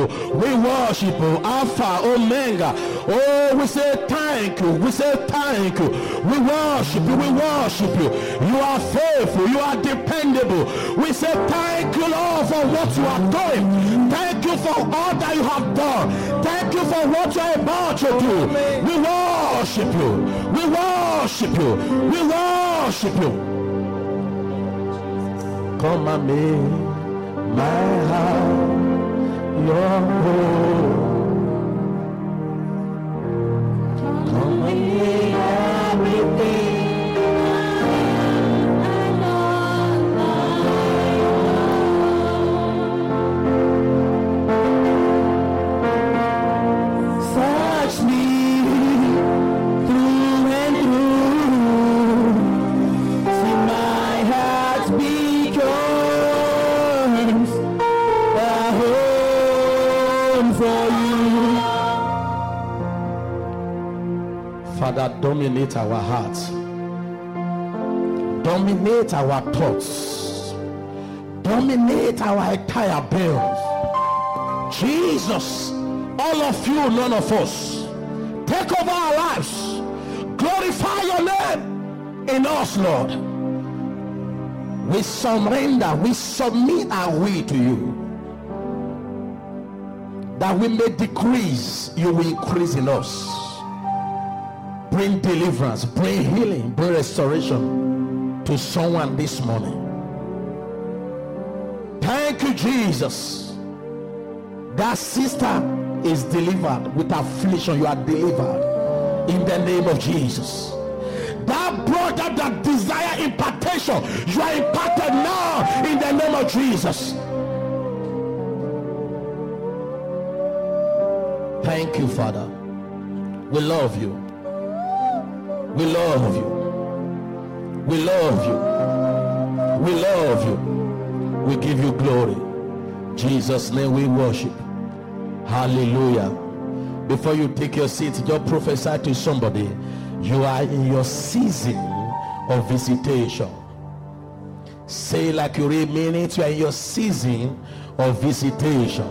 you. We worship you. Alpha, Omega. Oh, we say thank you. We say thank you. We worship you. We worship you. You are faithful. You are dependable. We say thank you, Lord, for what you are doing. Thank you for all that you have done. Thank you for what you are about to do. We worship you. We worship you. We worship you. Come and make my heart and make everything Father, dominate our hearts. Dominate our thoughts. Dominate our entire being. Jesus, all of you, none of us, take over our lives. Glorify your name in us, Lord. We surrender, we submit our will to you. That we may decrease, you will increase in us. Bring deliverance, bring healing, bring restoration to someone this morning. Thank you, Jesus. That sister is delivered with affliction. You are delivered in the name of Jesus. That brother that desire impartation, you are imparted now in the name of Jesus. Thank you, Father. We love you. We love you. We love you. We love you. We give you glory. Jesus' name we worship. Hallelujah. Before you take your seat, just prophesy to somebody. You are in your season of visitation. Say like you mean it. You are in your season of visitation.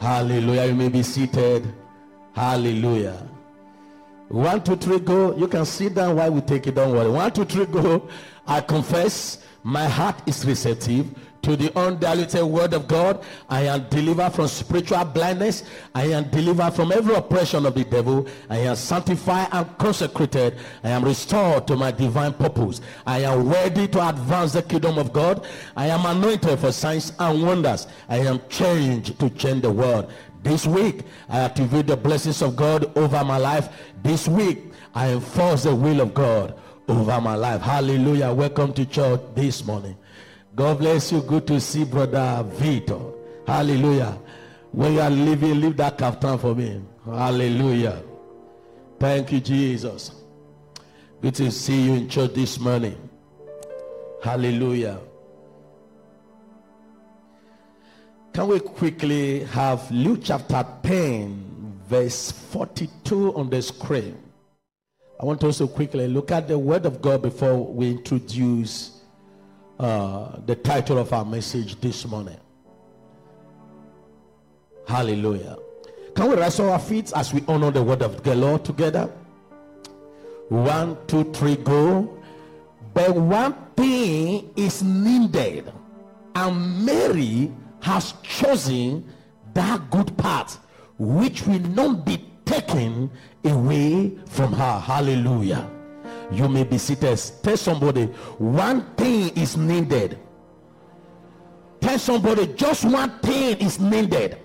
Hallelujah. You may be seated. Hallelujah. One, two, three, go. You can sit down while we take it. Don't worry. One, two, three, go. I confess my heart is receptive to the undiluted word of God. I am delivered from spiritual blindness. I am delivered from every oppression of the devil. I am sanctified and consecrated. I am restored to my divine purpose. I am ready to advance the kingdom of God. I am anointed for signs and wonders. I am changed to change the world. This week, I activate the blessings of God over my life. This week, I enforce the will of God over my life. Hallelujah. Welcome to church this morning. God bless you. Good to see Brother Vito. Hallelujah. When you are leaving, leave that kaftan for me. Hallelujah. Thank you, Jesus. Good to see you in church this morning. Hallelujah. Can we quickly have Luke chapter 10, verse 42 on the screen? I want to quickly look at the word of God before we introduce uh, the title of our message this morning. Hallelujah. Can we rise our feet as we honor the word of the Lord together? One, two, three, go. But one thing is needed, and Mary has chosen that good path which will not be taken away from her. Hallelujah. You may be seated. Tell somebody, one thing is needed. Tell somebody, just one thing is needed.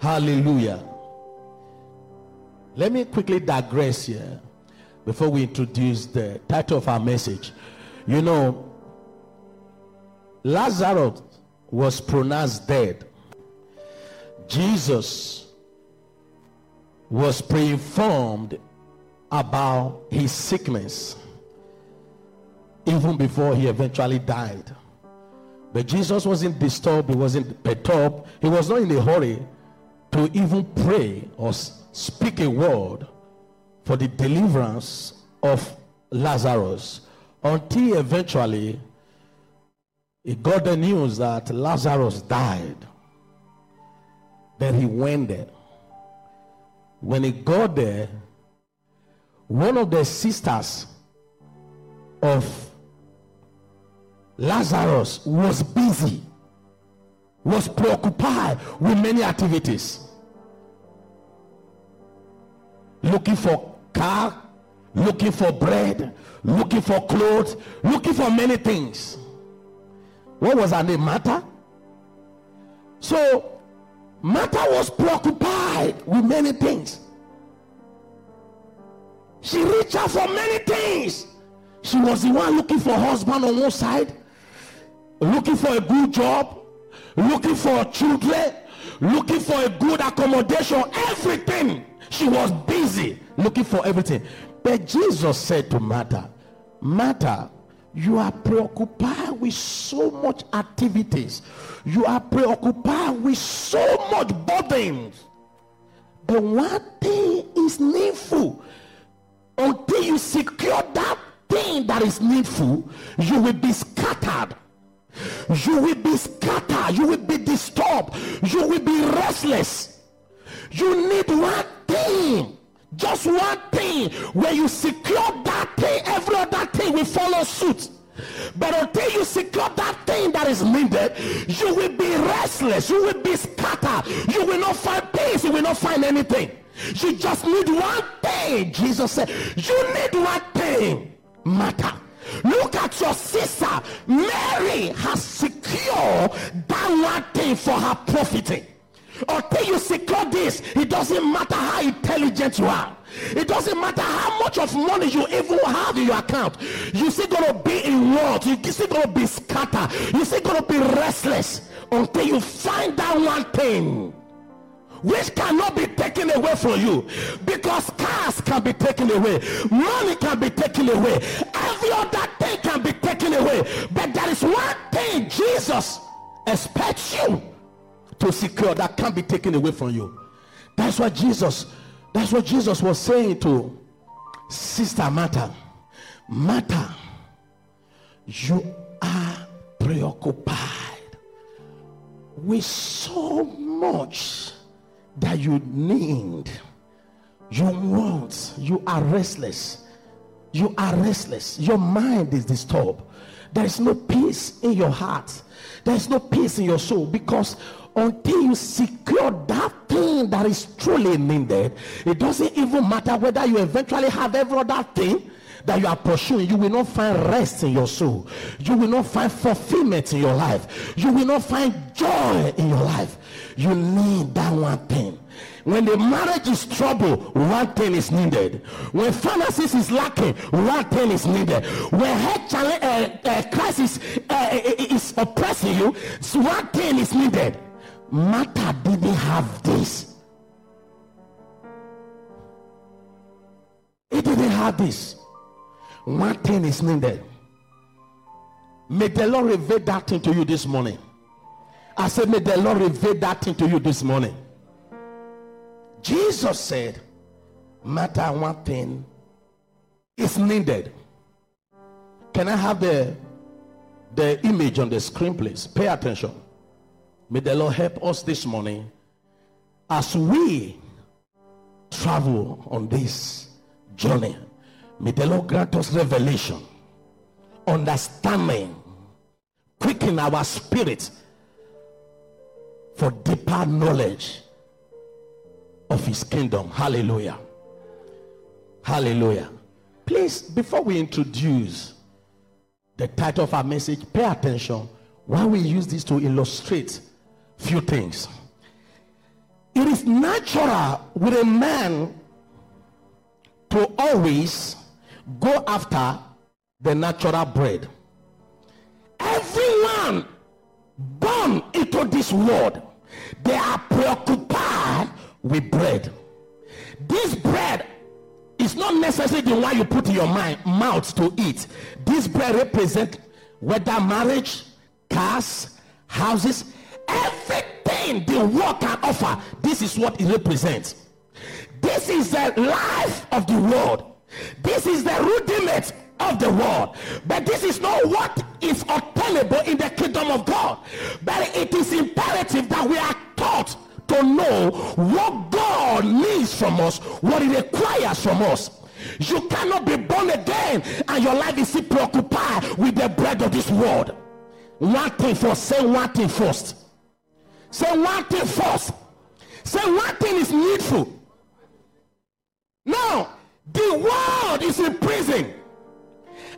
Hallelujah. Let me quickly digress here before we introduce the title of our message. You know, Lazarus was pronounced dead. Jesus was pre-informed about his sickness even before he eventually died. But Jesus wasn't disturbed, he wasn't perturbed, he was not in a hurry to even pray or speak a word for the deliverance of Lazarus until eventually he got the news that Lazarus died. Then he went there. When he got there, one of the sisters of Lazarus was busy, was preoccupied with many activities, looking for car, looking for bread, looking for clothes, looking for many things. What was her name? Martha. So Martha was preoccupied with many things. She reached out for many things. She was the one looking for husband on one side, looking for a good job, looking for children, looking for a good accommodation, everything. She was busy looking for everything. But Jesus said to Martha, Martha, you are preoccupied with so much activities. You are preoccupied with so much burdens. But one thing is needful. Until you secure that thing that is needful, you will be scattered. You will be scattered. You will be disturbed. You will be restless. You need one thing. Just one thing. When you secure that thing, every other thing will follow suit. But until you secure that thing that is needed, you will be restless. You will be scattered. You will not find peace. You will not find anything. You just need one thing. Jesus said, You need one thing. Martha. Look at your sister. Mary has secured that one thing for her profiting. Until you secure this, it doesn't matter how intelligent you are. It doesn't matter how much of money you even have in your account. You still gonna be in world. You still gonna be scattered. You still gonna be restless until you find that one thing which cannot be taken away from you because cars can be taken away money can be taken away every other thing can be taken away but there is one thing jesus expects you to secure that can't be taken away from you that's what jesus that's what jesus was saying to sister martha martha you are preoccupied with so much that you need, you want, you are restless. You are restless. Your mind is disturbed. There is no peace in your heart. There is no peace in your soul because until you secure that thing that is truly needed, it doesn't even matter whether you eventually have every other thing that you are pursuing, you will not find rest in your soul. You will not find fulfillment in your life. You will not find joy in your life. You need that one thing. When the marriage is trouble, one thing is needed. When finances is lacking, one thing is needed. When health challenge, uh, uh, crisis uh, is oppressing you, one thing is needed. Martha didn't have this. It didn't have this. One thing is needed. May the Lord reveal that thing to you this morning. I said, May the Lord reveal that thing to you this morning. Jesus said, Martha one thing is needed. Can I have the the image on the screen, please? Pay attention. May the Lord help us this morning as we travel on this journey. May the Lord grant us revelation, understanding, quicken our spirit for deeper knowledge of his kingdom. Hallelujah. Hallelujah. Please, before we introduce the title of our message, pay attention while we use this to illustrate few things. It is natural with a man to always go after the natural bread. Everyone born into this world, they are preoccupied with bread. This bread is not necessarily the one you put in your mind, mouth to eat. This bread represents whether marriage, cars, houses, everything the world can offer. This is what it represents. This is the life of the world. This is the rudiment of the world. But this is not what is available in the kingdom of God. But it is imperative that we are taught to know what God needs from us, what he requires from us. You cannot be born again and your life is still preoccupied with the bread of this world. One thing first, say one thing first. Say one thing first. Say one thing is needful. Now, the world is in prison.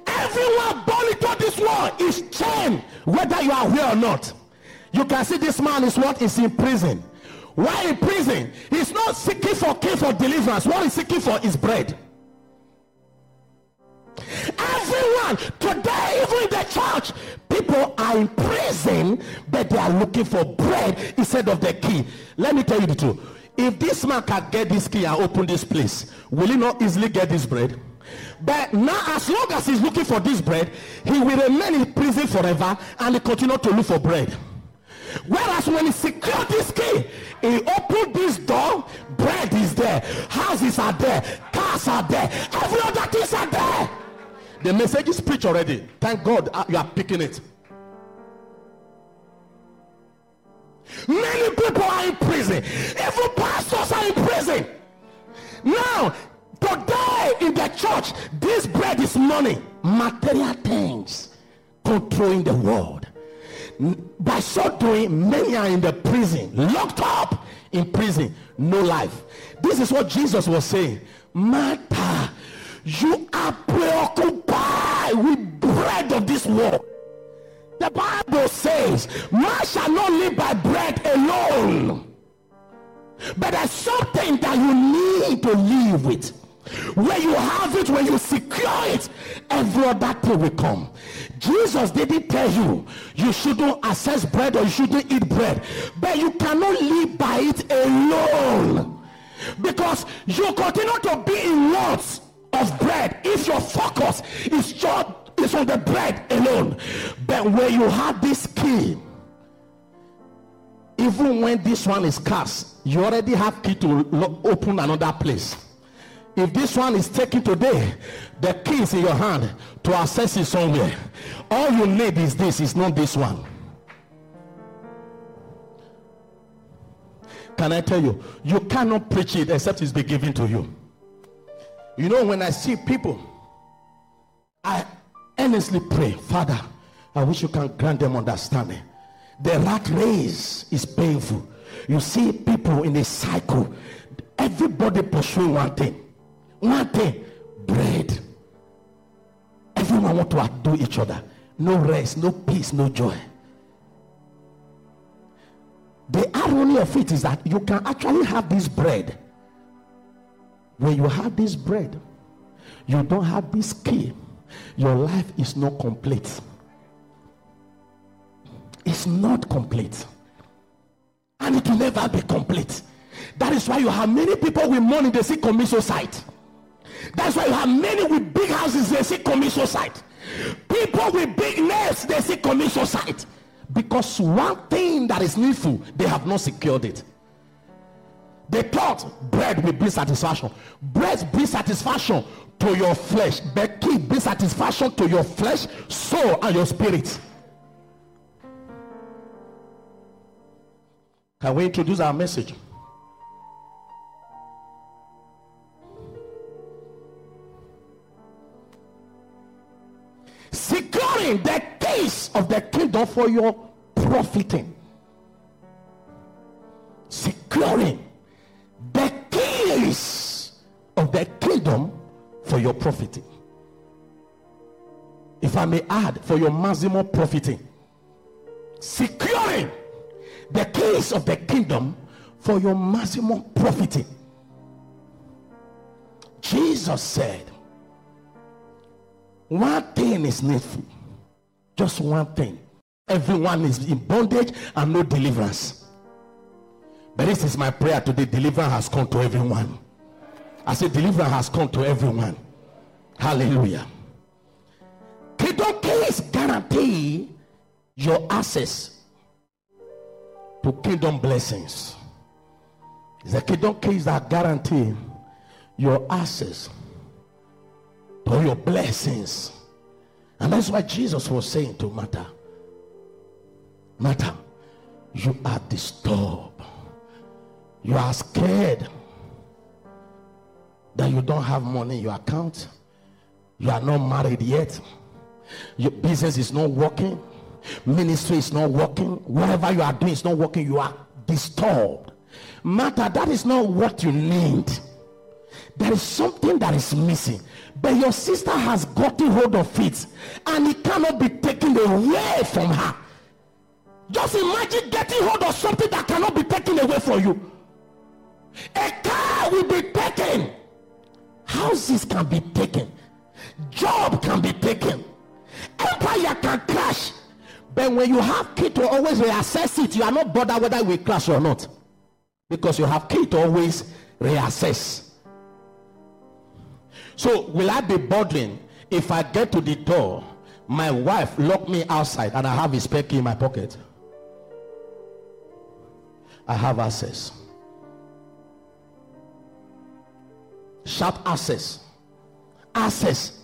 Everyone born into this world is chained, whether you are here or not. You can see this man is what is in prison. Why in prison? He's not seeking for king for deliverance. What he's seeking for is bread. Everyone today, even in the church, people are in prison, but they are looking for bread instead of the key. Let me tell you the truth. If this man can get this key and open this place, will he not easily get this bread? But now, as long as he's looking for this bread, he will remain in prison forever and he continue to look for bread. Whereas when he secured this key, he opened this door, bread is there, houses are there, cars are there, every other things are there. The message is preached already. Thank God uh, you are picking it. Many people are in prison. Even pastors are in prison. Now, today in the church, this bread is money, material things controlling the world. By so doing, many are in the prison, locked up in prison, no life. This is what Jesus was saying. Martha, you are preoccupied with bread of this world. The Bible says, man shall not live by bread alone. But there's something that you need to live with. When you have it, when you secure it, every other thing will come. Jesus didn't tell you you shouldn't access bread or you shouldn't eat bread, but you cannot live by it alone because you continue to be in wants of bread if your focus is just is on the bread alone. But when you have this key, even when this one is cast, you already have key to lo- open another place. If this one is taken today, the key is in your hand to access it somewhere. All you need is this, it's not this one. Can I tell you? You cannot preach it except it's be given to you. You know, when I see people, I earnestly pray, Father, I wish you can grant them understanding. The rat race is painful. You see people in a cycle, everybody pursuing one thing. One thing, bread. Everyone want to outdo each other. No rest, no peace, no joy. The irony of it is that you can actually have this bread. When you have this bread, you don't have this key. Your life is not complete. It's not complete. And it will never be complete. That is why you have many people with money, they see commit suicide. That's why you have many with big houses, they see commit suicide. People with big names, they see commit suicide. Because one thing that is needful, they have not secured it. They thought bread will bring satisfaction. Bread brings satisfaction to your flesh. Key brings satisfaction to your flesh, soul, and your spirit. Can we introduce our message? Securing the keys of the kingdom for your profiting. Securing keys of the kingdom for your profiting. If I may add, for your maximum profiting. Securing the keys of the kingdom for your maximum profiting. Jesus said, one thing is needful. Just one thing. Everyone is in bondage and no deliverance. But this is my prayer today. Deliverance has come to everyone. I say deliverance has come to everyone. Hallelujah. Kingdom keys guarantee your access to kingdom blessings. The kingdom keys that guarantee your access to your blessings. And that's why Jesus was saying to Martha, Martha, you are disturbed. You are scared that you don't have money in your account. You are not married yet. Your business is not working. Ministry is not working. Whatever you are doing is not working. You are disturbed. Martha, that is not what you need. There is something that is missing. But your sister has gotten hold of it and it cannot be taken away from her. Just imagine getting hold of something that cannot be taken away from you. A car will be taken. Houses can be taken. Job can be taken. Empire can crash. But when you have key to always reassess it, you are not bothered whether it will crash or not. Because you have key to always reassess. So will I be bothering if I get to the door, my wife lock me outside and I have a spare key in my pocket? I have access. Sharp access. Access.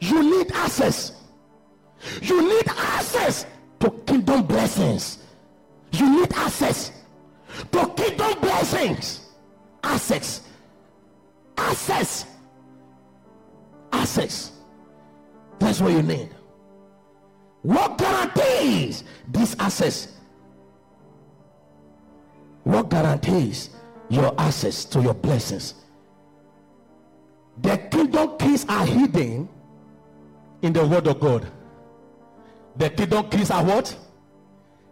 You need access. You need access to kingdom blessings. You need access to kingdom blessings. Access. Access. Access. That's what you need. What guarantees this access? What guarantees your access to your blessings? The kingdom keys are hidden in the word of God. The kingdom keys are what?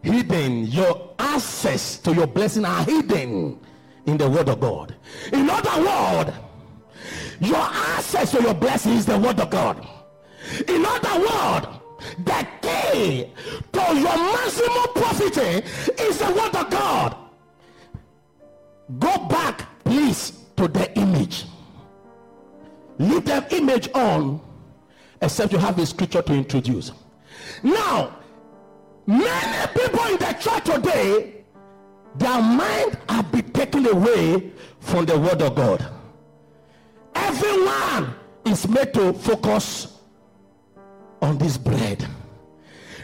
Hidden. Your access to your blessing are hidden in the word of God. In other words, your access to your blessing is the word of God. In other words, the key to your maximum profiting is the word of God. Go back, please, to the image. Leave the image on, except you have a scripture to introduce. Now, many people in the church today, their mind have been taken away from the word of God. Everyone is made to focus on this bread.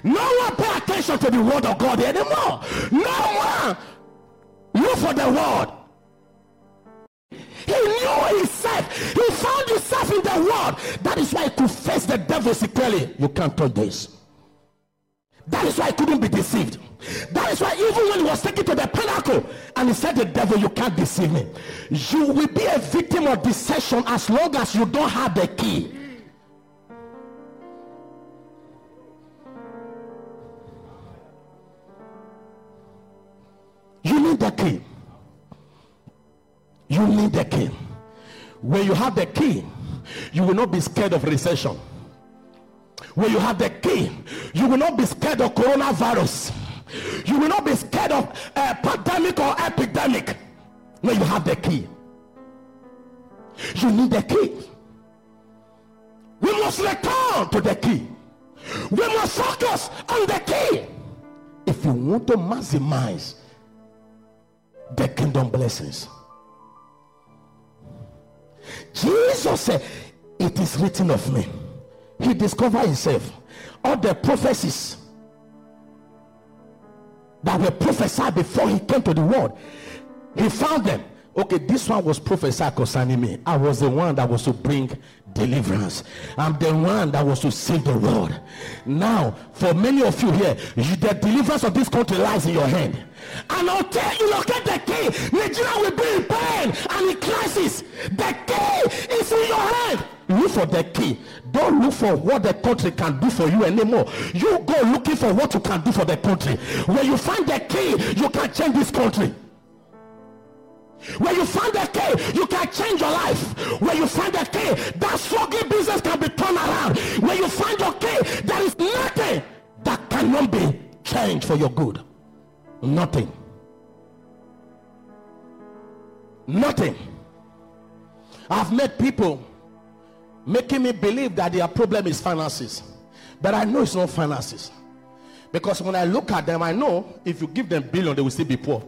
No one pay attention to the word of God anymore. No one look for the word. He knew himself. He found himself in the word. That is why he could face the devil secretly. You can't touch this. That is why he couldn't be deceived. That is why even when he was taken to the pinnacle and he said, The devil, you can't deceive me. You will be a victim of deception as long as you don't have the key. You need the key. You need the key. When you have the key, you will not be scared of recession. When you have the key, you will not be scared of coronavirus. You will not be scared of a pandemic or epidemic. When you have the key, you need the key. We must return to the key. We must focus on the key. If you want to maximize the kingdom blessings. Jesus said, It is written of me. He discovered himself. All the prophecies that were prophesied before he came to the world, he found them. Okay, this one was prophesied concerning me. I was the one that was to bring deliverance. I'm the one that was to save the world. Now, for many of you here, you, the deliverance of this country lies in your hand. And tell you, locate the key. Nigeria will be in pain and in crisis. The key is in your hand. Look for the key. Don't look for what the country can do for you anymore. You go looking for what you can do for the country. When you find the key, you can change this country. When you find the key, you can change your life. When you find the key, that struggling business can be turned around. When you find your key, there is nothing that cannot be changed for your good. Nothing. Nothing. I've met people making me believe that their problem is finances. But I know it's not finances. Because when I look at them, I know if you give them billion, they will still be poor.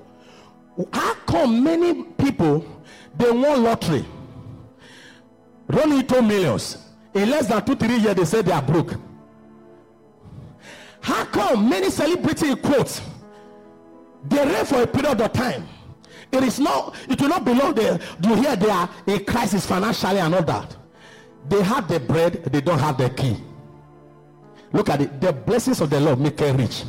How come many people they won lottery, run into millions in less than two three years? They say they are broke. How come many celebrity quotes they reign for a period of time? It is not, it will not belong there. Do you hear they are in crisis financially and all that? They have the bread, they don't have the key. Look at it. The blessings of the Lord make it rich.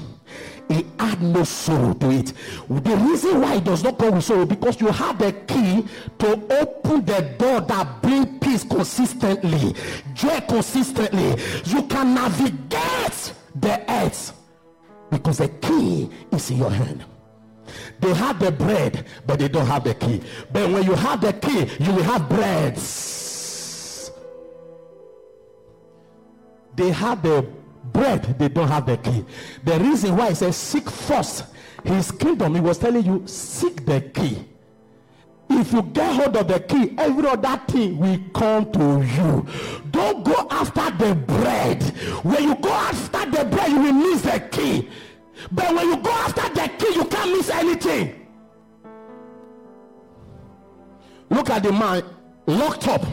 He add no sorrow to it. The reason why it does not come with sorrow because you have the key to open the door that bring peace consistently, joy consistently. You can navigate the earth because the key is in your hand. They have the bread, but they don't have the key. But when you have the key, you will have breads. They have the bread, they don't have the key. The reason why he says seek first his kingdom, he was telling you seek the key. If you get hold of the key, every other thing will come to you. Don't go after the bread. When you go after the bread, you will miss the key. But when you go after the key, you can't miss anything. Look at the man locked up.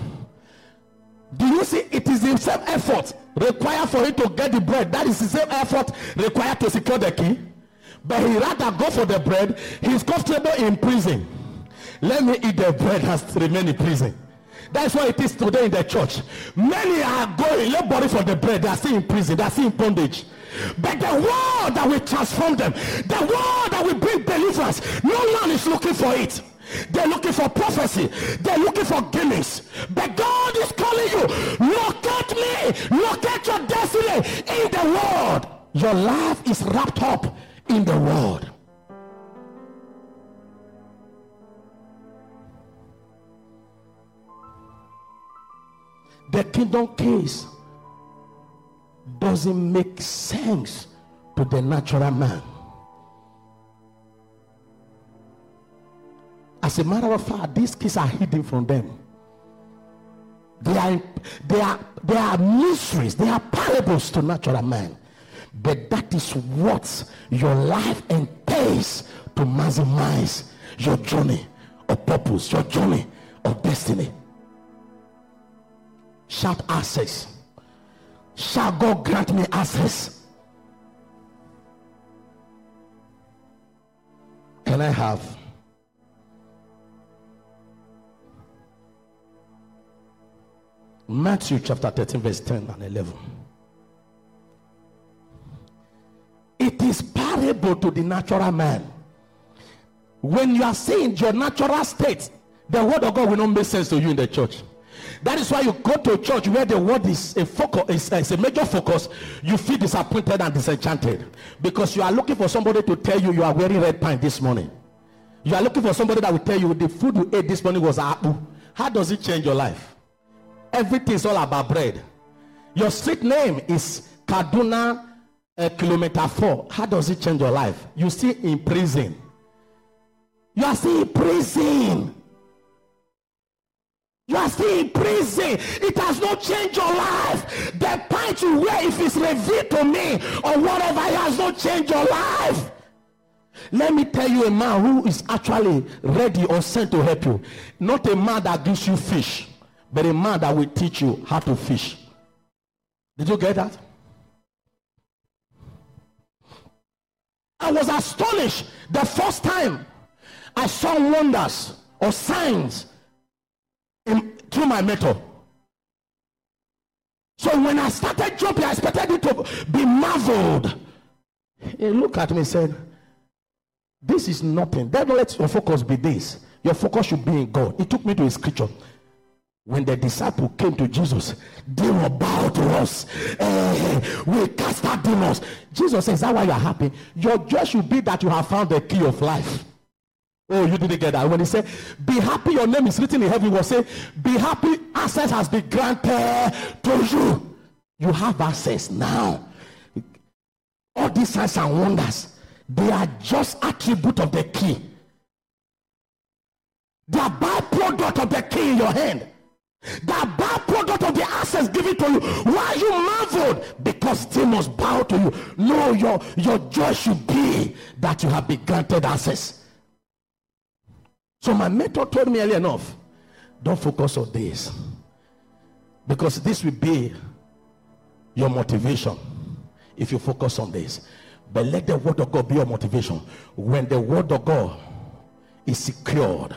Do you see it is same effort required for him to get the bread? That is the same effort required to secure the key. But he rather go for the bread. He's comfortable in prison. Let me eat the bread has remained in prison. That's why it is today in the church. Many are going laboring for the bread. They are still in prison. They are still in bondage. But the word that will transform them, the word that will bring deliverance, no one is looking for it. They're looking for prophecy. They're looking for gimmicks. But God is calling you. Locate me. Locate your destiny in the word. Your life is wrapped up in the word. The kingdom case doesn't make sense to the natural man. As a matter of fact, these keys are hidden from them. They are, they are, they are mysteries, they are parables to natural man. But that is what your life entails to maximize your journey of purpose, your journey of destiny. Shout access. Shall God grant me access? Can I have Matthew chapter 13, verse 10 and 11. It is parable to the natural man. When you are saying your natural state, the word of God will not make sense to you in the church. That is why you go to a church where the word is a focus, is, is a major focus. You feel disappointed and disenchanted because you are looking for somebody to tell you you are wearing red pine this morning. You are looking for somebody that will tell you the food you ate this morning was apple. How does it change your life? Everything is all about bread. Your street name is Kaduna uh, Kilometer 4. How does it change your life? You still in prison. You are still in prison. You are still in prison. It has not changed your life. The pint you wear, if it's revealed to me or whatever, it has not changed your life. Let me tell you a man who is actually ready or sent to help you. Not a man that gives you fish, but a man that will teach you how to fish. Did you get that? I was astonished the first time I saw wonders or signs in, through my method. So when I started jumping, I expected it to be marveled. He looked at me and said, This is nothing. Don't let your focus be this. Your focus should be in God. He took me to a scripture. When the disciple came to Jesus, they were bowed to us. Eh, we cast out demons. Jesus says, Is that why you're happy? Your joy should be that you have found the key of life. Oh, you didn't get that. When he said, Be happy, your name is written in heaven, he was saying, Be happy, access has been granted to you. You have access now. All these signs and wonders, they are just attribute of the key. They are byproduct of the key in your hand. The byproduct of the access given to you. Why you marveled? Because they must bow to you. No, your, your joy should be that you have been granted access. So my mentor told me early enough, don't focus on this. Because this will be your motivation. if you focus on this. But let the word of God be your motivation. When the word of God is secured,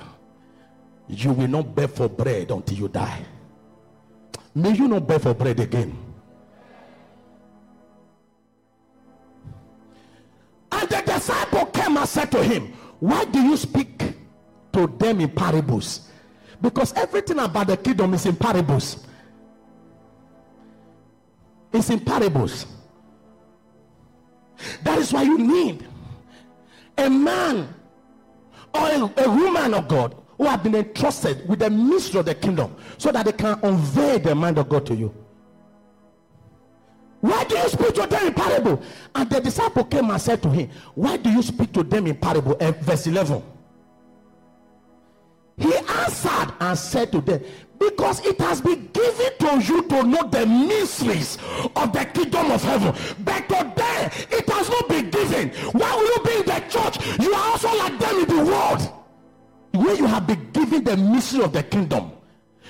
you will not beg for bread until you die. May you not beg for bread again. And the disciple came and said to him, Why do you speak to them in parables? Because everything about the kingdom is in parables. It's in parables. That is why you need a man or a, a woman of God who have been entrusted with the mystery of the kingdom so that they can unveil the mind of God to you. Why do you speak to them in parable? And the disciple came and said to him, Why do you speak to them in parable? And verse 11. He answered and said to them, Because it has been given to you to know the mysteries of the kingdom of heaven. But to them, it has not been given. Why will you be in the church? You are also like them in the world. When you have been given the mystery of the kingdom,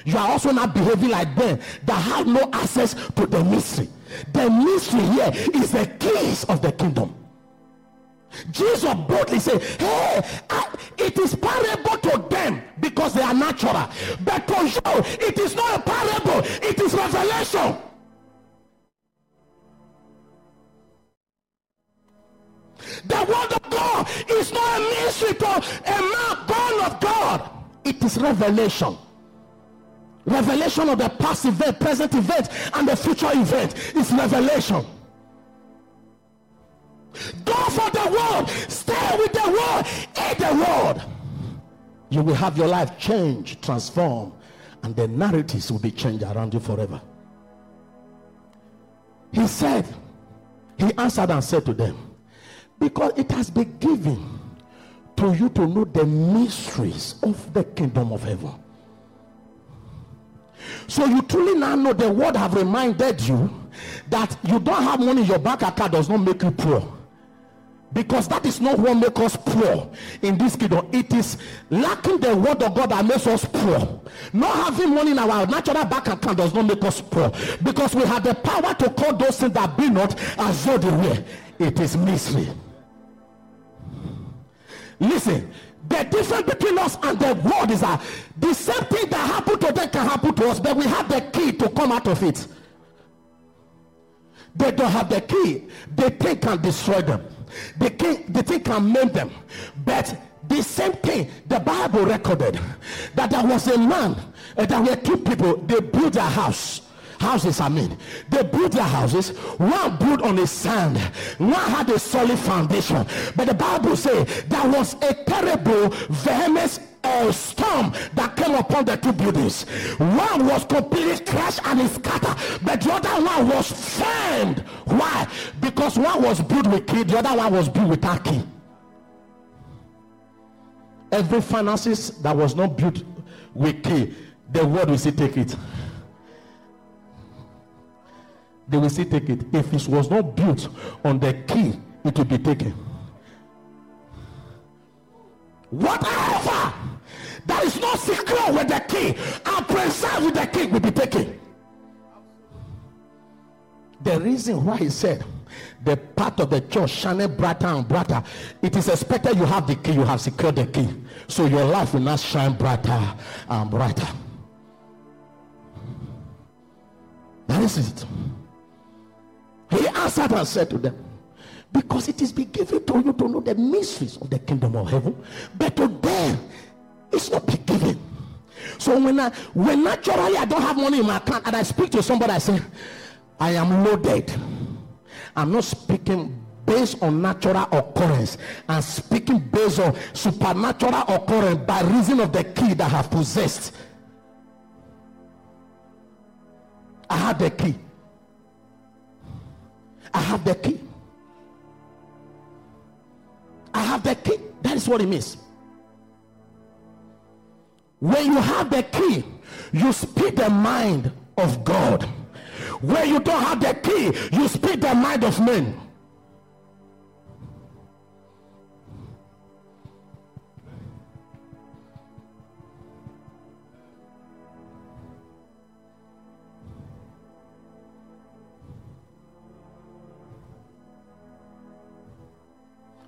you are also not behaving like them that have no access to the mystery. The mystery here is the keys of the kingdom. Jesus boldly said, Hey, I, it is parable to them because they are natural. But to you, it is not a parable, it is revelation. The word of God is not a mystery to a man born of God, it is revelation. Revelation of the past event, present event, and the future event is revelation. Go for the world, stay with the world, eat the world. You will have your life change, transform, and the narratives will be changed around you forever. He said, He answered and said to them, Because it has been given to you to know the mysteries of the kingdom of heaven. So you truly now know the word have reminded you that you don't have money in your bank account does not make you poor because that is not what makes us poor in this kingdom. It is lacking the word of God that makes us poor. Not having money in our natural bank account does not make us poor because we have the power to call those things that be not as though they were. It is mystery. Listen, the difference between us and the world is that the same thing that happened to them can happen to us, but we have the key to come out of it. They don't have the key. The thing can destroy them. The, king, the thing can maim them. But the same thing, the Bible recorded that there was a man, uh, there were two people, they built a house houses i mean they built their houses. One built on the sand. One had a solid foundation. But the bible says there was a terrible vehement uh, storm that came upon the two buildings. One was completely crashed and scattered but the other one was firm why? Because one was built with key the other one was built without key every finances that was not built with key the world will still take it they will still take it. If it was not built on the key, it will be taken. Whatever that is not secure with the key and preserved with the key will be taken. The reason why he said the part of the church shining brighter and brighter, it is expected you have the key, you have secured the key. So your life will not shine brighter and brighter. That is it. He answered and said to them, Because it is been given to you to know the mysteries of the kingdom of heaven, but to them it's not been given. So when I when naturally I don't have money in my account and I speak to somebody, I say, I am loaded. I'm not speaking based on natural occurrence and speaking based on supernatural occurrence by reason of the key that I have possessed. I have the key. I have the key. I have the key. That is what it means. When you have the key, you speak the mind of God. When you don't have the key, you speak the mind of men.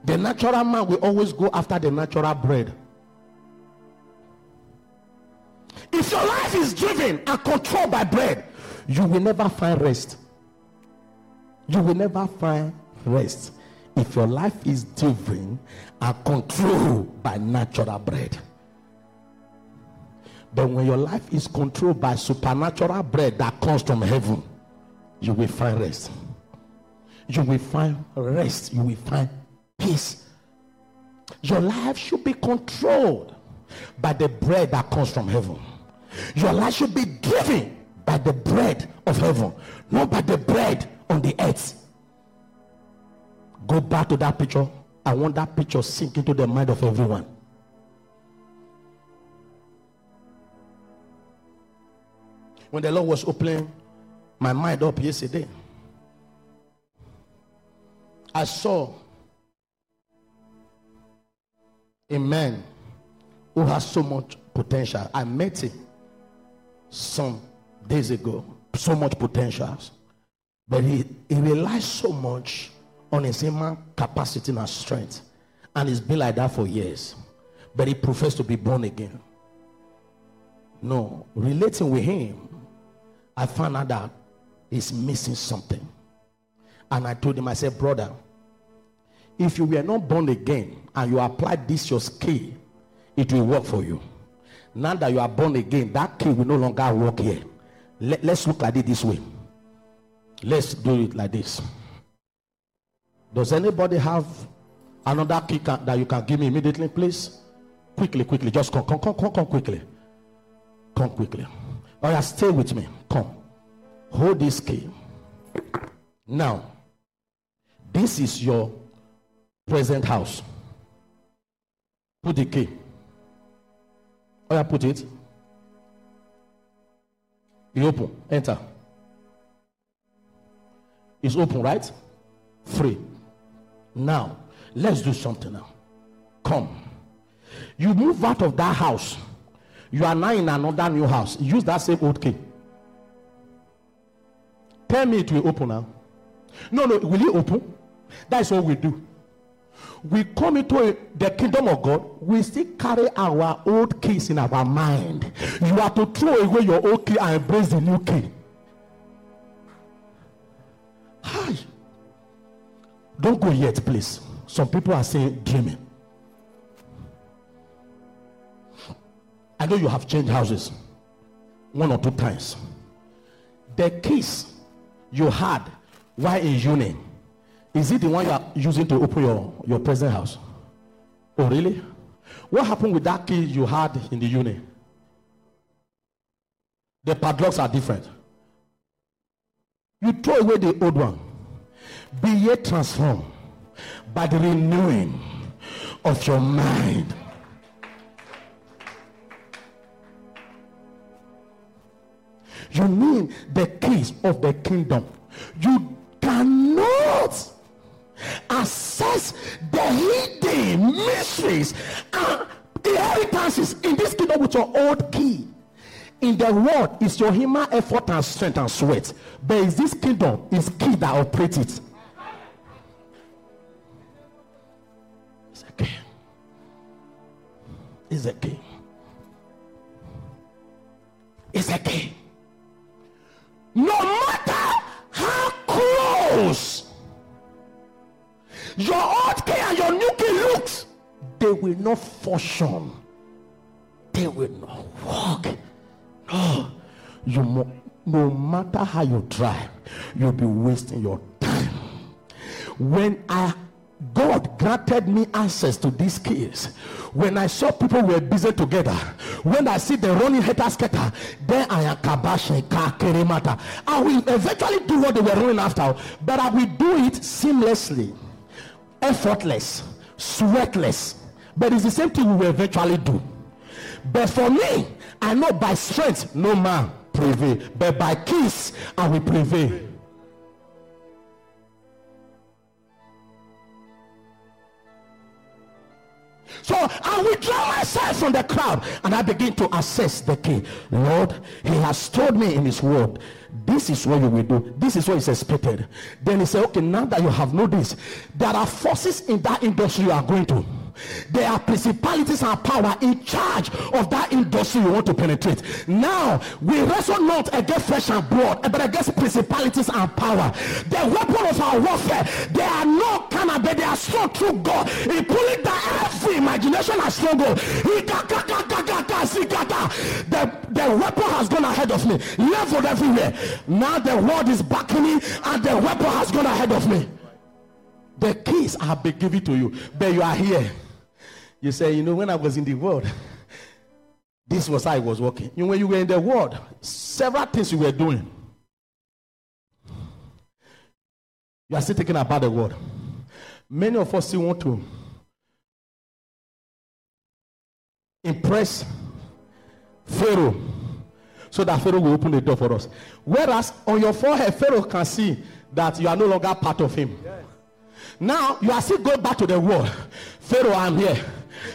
The natural man will always go after the natural bread. If your life is driven and controlled by bread, you will never find rest. You will never find rest if your life is driven and controlled by natural bread. But when your life is controlled by supernatural bread that comes from heaven, you will find rest. You will find rest. You will find peace. Your life should be controlled by the bread that comes from heaven. Your life should be driven by the bread of heaven, not by the bread on the earth. Go back to that picture. I want that picture sink into the mind of everyone. When the Lord was opening my mind up yesterday, I saw a man who has so much potential. I met him some days ago, so much potential. But he, he relies so much on his human capacity and strength. And it's been like that for years. But he prefers to be born again. No, relating with him, I found out that he's missing something. And I told him, I said, brother, if you were not born again and you applied this your skill, it will work for you. Now that you are born again, that key will no longer work here. Let, let's look at it this way. Let's do it like this. Does anybody have another key can, that you can give me immediately, please? Quickly, quickly. Just come, come, come, come, come quickly. Come quickly. Oh yeah, stay with me. Come. Hold this key. Now, this is your present house. Put the key. Oh I put it. You open. Enter. It's open, right? Free. Now, let's do something now. Come. You move out of that house. You are now in another new house. Use that same old key. Tell me it will open now. No, no, will it open? That's what we do. We come into a, the kingdom of God, we still carry our old keys in our mind. You have to throw away your old key and embrace the new key. Hi. Don't go yet, please. Some people are saying dreaming. I know you have changed houses one or two times. The keys you had while in uni, is it the one you are using to open your, your present house? Oh, really? What happened with that key you had in the uni? The padlocks are different. You throw away the old one. Be ye transformed by the renewing of your mind. You need the keys of the kingdom. You cannot access the hidden mysteries ah, and inheritances in this kingdom with your old key. In the world, it's your human effort and strength and sweat. But is this kingdom is key that operates it. It's a key. It's a key. It's a key. No matter how close your old key and your new key looks, they will not function. They will not work. No, you mo- no matter how you try, you'll be wasting your time. When I God granted me access to these keys. When I saw people were busy together, when I see the running haters scatter, then I am kabashi kakerimata. I will eventually do what they were running after, but I will do it seamlessly, effortless, sweatless. But it's the same thing we will eventually do. But for me, I know by strength no man prevail, but by kiss I will prevail. So I withdraw myself from the crowd and I begin to assess the king. Lord, He has told me in His word, this is what you will do. This is what is expected. Then He said, Okay, now that you have noticed, there are forces in that industry you are going to. There are principalities and power in charge of that industry you want to penetrate. Now, we wrestle not against flesh and blood, but against principalities and power. The weapon of our warfare, they are not carnal, but they are strong through God. He pulling down every imagination and struggle. The, the weapon has gone ahead of me, leveled everywhere. Now the world is backing me, and the weapon has gone ahead of me. The keys have been given to you, but you are here. You say, you know, when I was in the world, this was how I was working. You know, when you were in the world, several things you were doing. You are still thinking about the world. Many of us still want to impress Pharaoh so that Pharaoh will open the door for us. Whereas on your forehead, Pharaoh can see that you are no longer part of him. Yes. Now you are still going back to the world. Pharaoh, I'm here.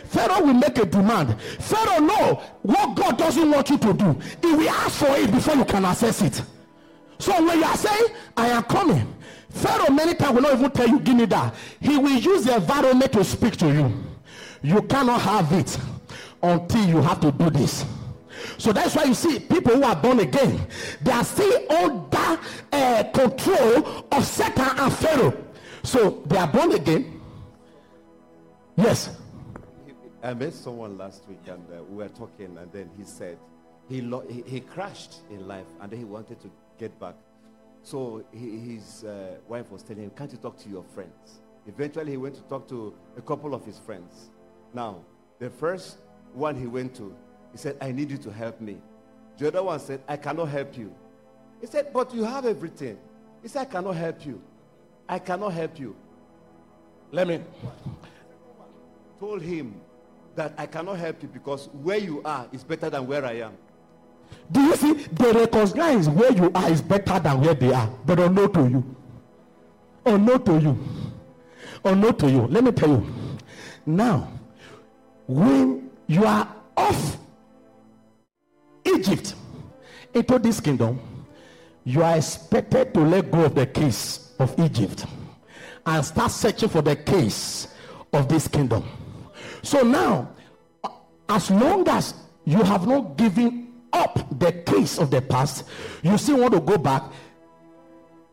Pharaoh will make a demand. Pharaoh know what God doesn't want you to do. He will ask for it before you can access it. So when you are saying, I am coming, Pharaoh many times will not even tell you, give me that. He will use the environment to speak to you. You cannot have it until you have to do this. So that's why you see people who are born again, they are still under uh, control of Satan and Pharaoh. So they are born again. Yes. I met someone last week and uh, we were talking, and then he said he, lo- he, he, crashed in life and then he wanted to get back. So he, his uh, wife was telling him, Can't you talk to your friends? Eventually, he went to talk to a couple of his friends. Now, the first one he went to, he said, I need you to help me. The other one said, I cannot help you. He said, But you have everything. He said, I cannot help you. I cannot help you. Let me. Told him that I cannot help you because where you are is better than where I am. Do you see? They recognize where you are is better than where they are, but no to you. Or to you. Or to you. Let me tell you. Now, when you are off Egypt into this kingdom, you are expected to let go of the keys of Egypt and start searching for the keys of this kingdom. So now, as long as you have not given up the case of the past, you still want to go back.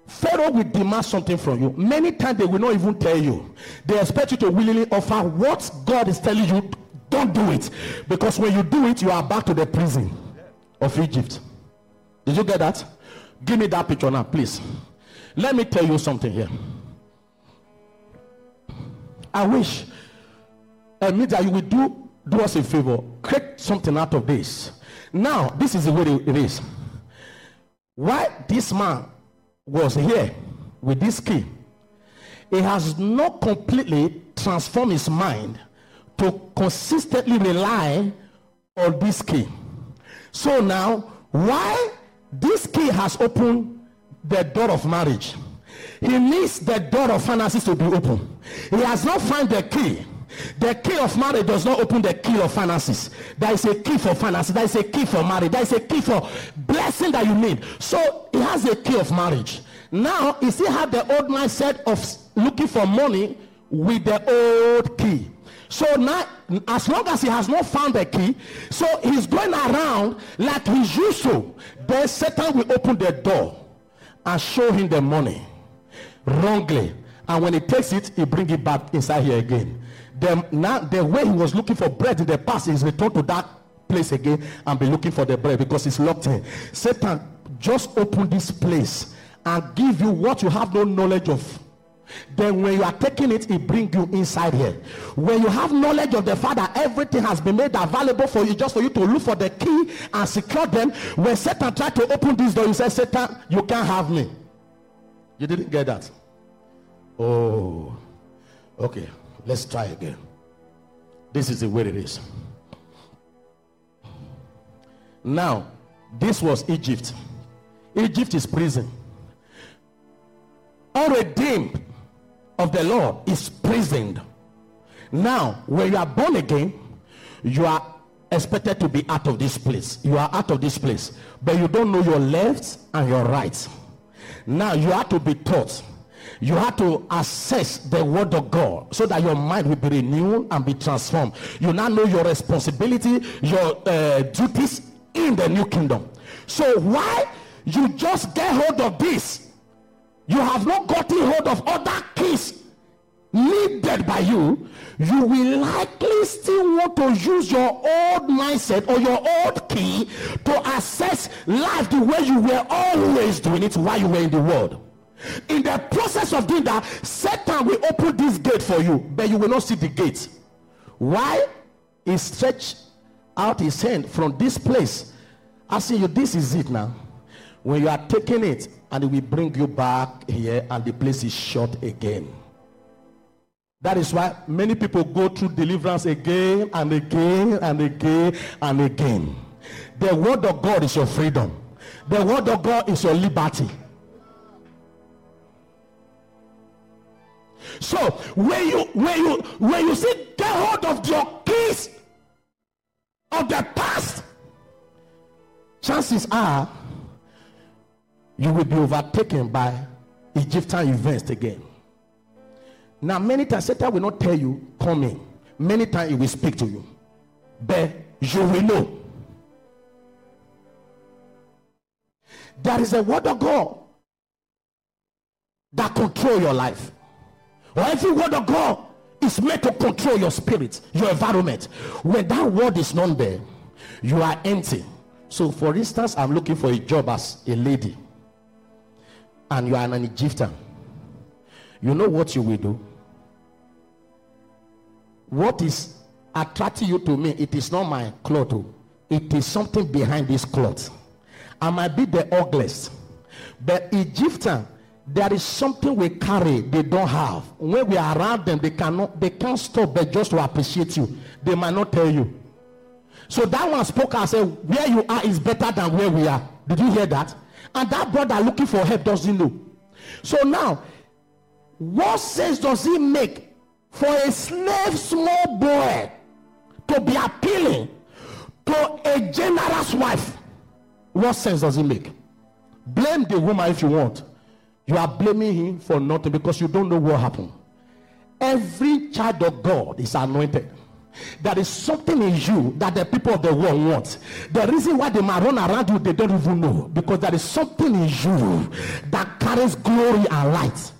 Pharaoh will demand something from you. Many times they will not even tell you. They expect you to willingly offer what God is telling you. Don't do it. Because when you do it, you are back to the prison of Egypt. Did you get that? Give me that picture now, please. Let me tell you something here. I wish uh, means that you will do do us a favor. Create something out of this. Now this is the way it is. Why this man was here with this key? He has not completely transformed his mind to consistently rely on this key. So now why this key has opened the door of marriage? He needs the door of finances to be open. He has not found the key the key of marriage does not open the key of finances. There is a key for finances. There is a key for marriage. There is a key for blessing that you need. So he has a key of marriage. Now he still have the old mindset of looking for money with the old key. So now, as long as he has not found the key, so he's going around like he's used to. Then Satan will open the door and show him the money wrongly. And when he takes it, he bring it back inside here again the, now the way he was looking for bread in the past is returned to that place again and be looking for the bread because it's locked in. Satan just open this place and give you what you have no knowledge of. Then when you are taking it, it bring you inside here. When you have knowledge of the Father, everything has been made available for you just for you to look for the key and secure them. When Satan tried to open this door, you said, Satan, you can't have me. You didn't get that. Oh, okay. Let's try again. This is the way it is. Now, this was Egypt. Egypt is prison. Unredeemed of the Lord is prisoned. Now, when you are born again, you are expected to be out of this place. You are out of this place, but you don't know your left and your right. Now, you have to be taught. You have to assess the word of God so that your mind will be renewed and be transformed. You now know your responsibility, your uh, duties in the new kingdom. So, why you just get hold of this? You have not gotten hold of other keys needed by you, you will likely still want to use your old mindset or your old key to assess life the way you were always doing it while you were in the world. In the process of doing that, Satan will open this gate for you, but you will not see the gate. Why? He stretched out his hand from this place. I say you, this is it now. When you are taking it, and it will bring you back here, and the place is shut again. That is why many people go through deliverance again and again and again and again. The word of God is your freedom. The word of God is your liberty. So when you when you when you see get hold of your keys of the past, chances are you will be overtaken by Egyptian events again. Now, many times Satan will not tell you, come in. Many times he will speak to you. But you will know. There is a word of God that control your life. Or every word of God is meant to control your spirit, your environment. When that word is not there, you are empty. So, for instance, I'm looking for a job as a lady, and you are an Egyptian. You know what you will do? What is attracting you to me? It is not my cloth. oh. It is something behind this cloth. I might be the ugliest, but Egyptian, there is something we carry they don't have. When we are around them, they cannot, they can't stop but just to appreciate you. They might not tell you. So that one spoke and said, Where you are is better than where we are. Did you hear that? And that brother looking for help doesn't know. So now, what sense does it make for a slave small boy to be appealing to a generous wife? What sense does it make? Blame the woman if you want. You are blaming him for nothing because you don't know what happened. Every child of God is anointed. There is something in you that the people of the world want. The reason why they might run around you, they don't even know. Because there is something in you that carries glory and light.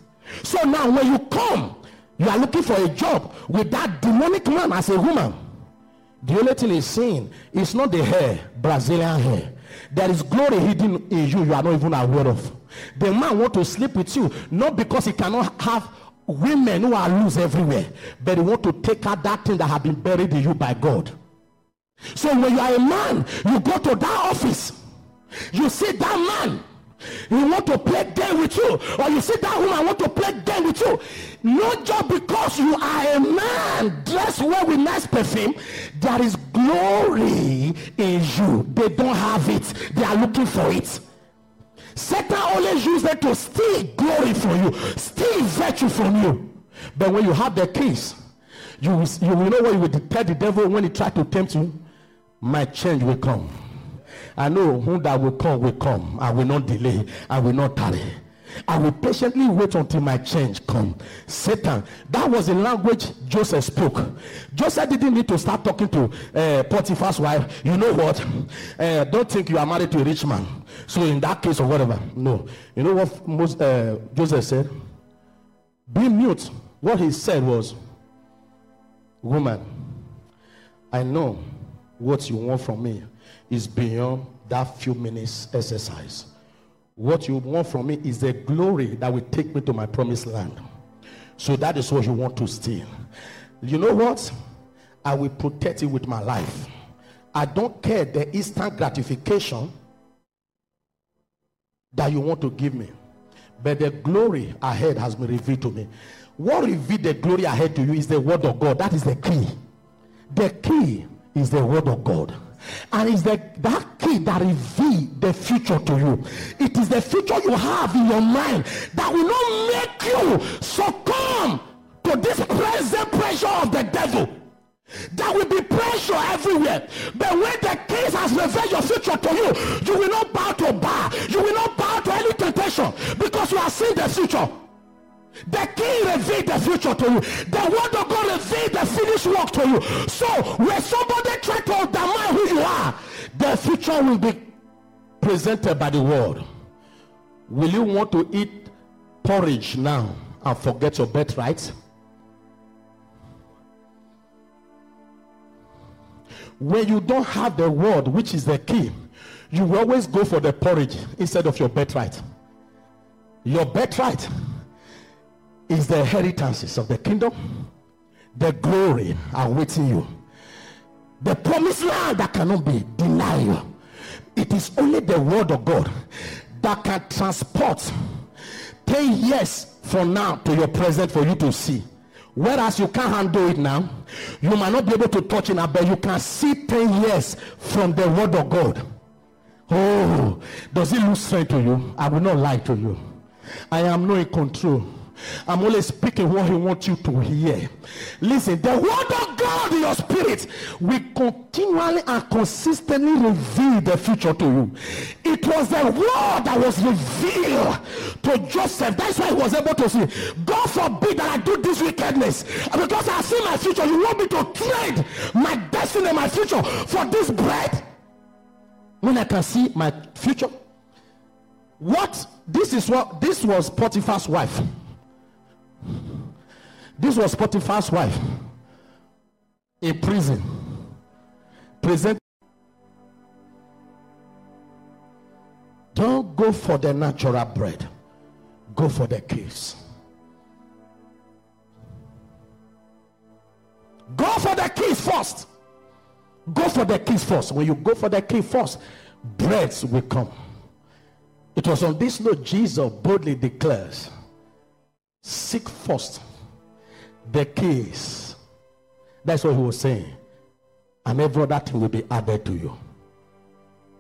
So now when you come, you are looking for a job with that demonic man as a woman. The only thing he's saying is not the hair, Brazilian hair. There is glory hidden in you you are not even aware of. The man want to sleep with you not because he cannot have women who are loose everywhere, but he want to take out that thing that have been buried in you by God. So when you are a man, you go to that office, you see that man, he want to play game with you, or you see that woman want to play game with you. Not just because you are a man dressed well with nice perfume, there is glory in you. They don't have it, they are looking for it. Satan always uses it to steal glory from you, steal virtue from you. But when you have the keys, you will, you will know what you will tell the devil when he try to tempt you. My change will come. I know whom that will come will come. I will not delay. I will not tarry. I will patiently wait until my change come. Satan, that was the language Joseph spoke. Joseph didn't need to start talking to uh, Potiphar's wife. You know what? Uh, don't think you are married to a rich man. So in that case or whatever, no. You know what most, uh, Joseph said? Be mute. What he said was, woman, I know what you want from me is beyond that few minutes exercise. What you want from me is the glory that will take me to my promised land. So that is what you want to steal. You know what? I will protect it with my life. I don't care the instant gratification that you want to give me. But the glory ahead has been revealed to me. What revealed the glory ahead to you is the word of God. That is the key. The key is the word of God. And it's the, that key that reveals the future to you. It is the future you have in your mind that will not make you succumb to this present pressure of the devil. There will be pressure everywhere. But when the king has revealed your future to you, you will not bow to bar. You will not bow to any temptation because you are seeing the future. The king revealed the future to you. The word of God revealed the finished work to you. So when somebody try to undermine who you are, the future will be presented by the word. Will you want to eat porridge now and forget your birthright? When you don't have the word, which is the key, you always go for the porridge instead of your birthright. Your birthright is the inheritances of the kingdom, the glory awaiting you, the promised land that cannot be denied. It is only the word of God that can transport 10 years from now to your present for you to see. Whereas you can't handle it now, you might not be able to touch it now, but you can see 10 years from the word of God. Oh, does it lose strength to you? I will not lie to you. I am not in control. I'm only speaking what he wants you to hear. Listen, the word of God in your spirit will continually and consistently reveal the future to you. It was the word that was revealed to Joseph. That's why he was able to see. God forbid that I do this wickedness. Because I see my future. You want me to trade my destiny, and my future for this bread? When I can see my future? What this is what this was Potiphar's wife. This was Potiphar's wife in prison. Present. Don't go for the natural bread, go for the keys. Go for the keys first. Go for the keys first. When you go for the key first, breads will come. It was on this note Jesus boldly declares seek first the keys. That's what he was saying. And every other thing will be added to you.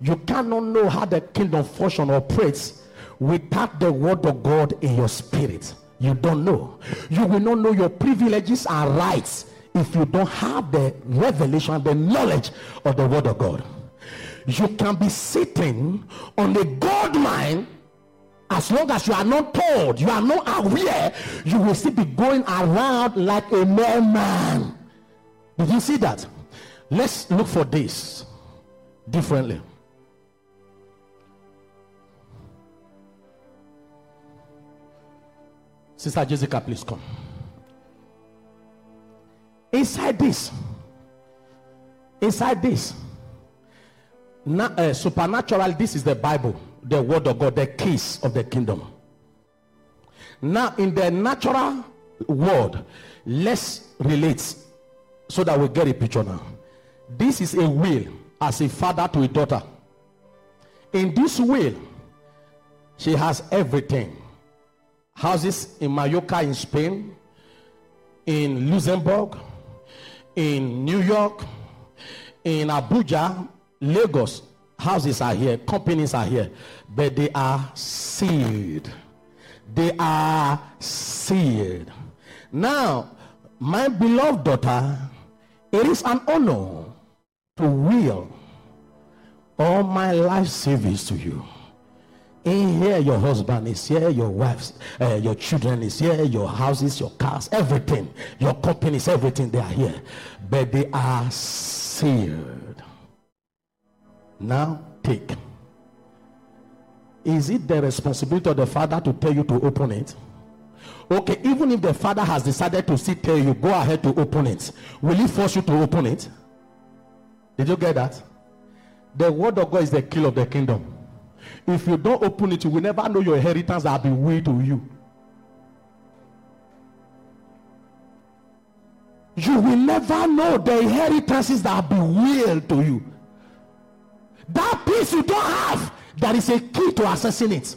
You cannot know how the kingdom function operates without the word of God in your spirit. You don't know. You will not know your privileges and rights if you don't have the revelation, the knowledge of the word of God. You can be sitting on a gold mine as long as you are not told, you are not aware, you will still be going around like a merman. Did you see that? Let's look for this differently. Sister Jessica, please come. Inside this, inside this, na- uh, supernatural, this is the Bible, the word of God, the keys of the kingdom. Now, in the natural world, let's relate so that we get a picture now. This is a will as a father to a daughter. In this will, she has everything houses in Mallorca in Spain, in Luxembourg, in New York, in Abuja, Lagos. Houses are here, companies are here, but they are sealed. They are sealed. Now, my beloved daughter, it is an honor to will all my life savings to you. In here, your husband is here, your wife, uh, your children is here, your houses, your cars, everything, your companies, everything, they are here. But they are sealed. Now, take. Is it the responsibility of the father to tell you to open it? Okay, even if the father has decided to sit tell you, go ahead to open it, will he force you to open it? Did you get that? The word of God is the key of the kingdom. If you don't open it, you will never know your inheritance that have been willed to you. You will never know the inheritances that have been willed to you. That peace you don't have, there is a key to accessing it.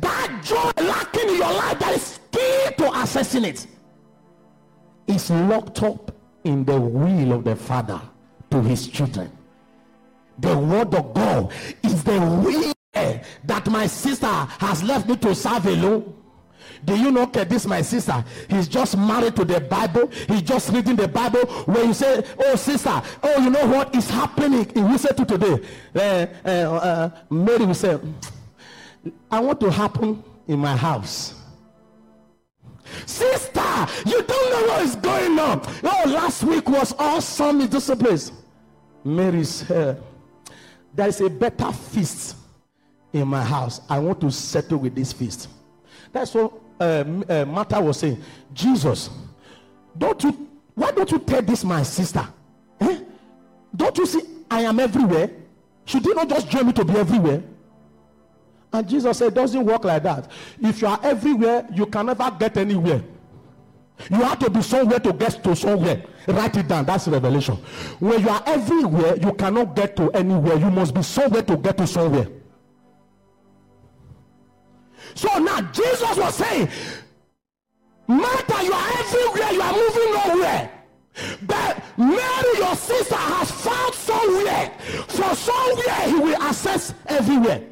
That joy lacking in your life, that is key to accessing it. Is locked up in the will of the Father to his children. The word of God is the will that my sister has left me to serve alone. Do you know okay, this my sister? He's just married to the Bible. He's just reading the Bible. When you say, "Oh sister, oh you know what is happening?" In we say to today, uh, uh, uh, Mary will say, "I want to happen in my house." Sister, you don't know what is going on. Oh, last week was awesome in this place. Mary said, There is a better feast in my house. I want to settle with this feast. That's what uh, uh, Martha was saying. Jesus, don't you, why don't you tell this my sister? Eh? Don't you see I am everywhere? Should you not just join me to be everywhere? And Jesus said, doesn't work like that. If you are everywhere, you can never get anywhere. You have to be somewhere to get to somewhere. Write it down. That's revelation. When you are everywhere, you cannot get to anywhere. You must be somewhere to get to somewhere. So now Jesus was saying, Martha, you are everywhere, you are moving nowhere. But Mary, your sister, has found somewhere. For somewhere he will access everywhere.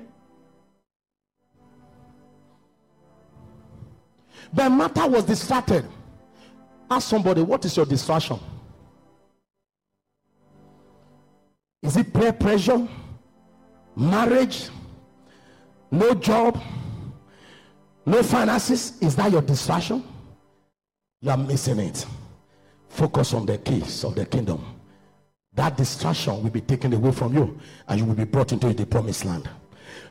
But Martha was distracted. Ask somebody, what is your distraction? Is it peer pressure? Marriage? No job? No finances? Is that your distraction? You are missing it. Focus on the keys of the kingdom. That distraction will be taken away from you and you will be brought into the promised land.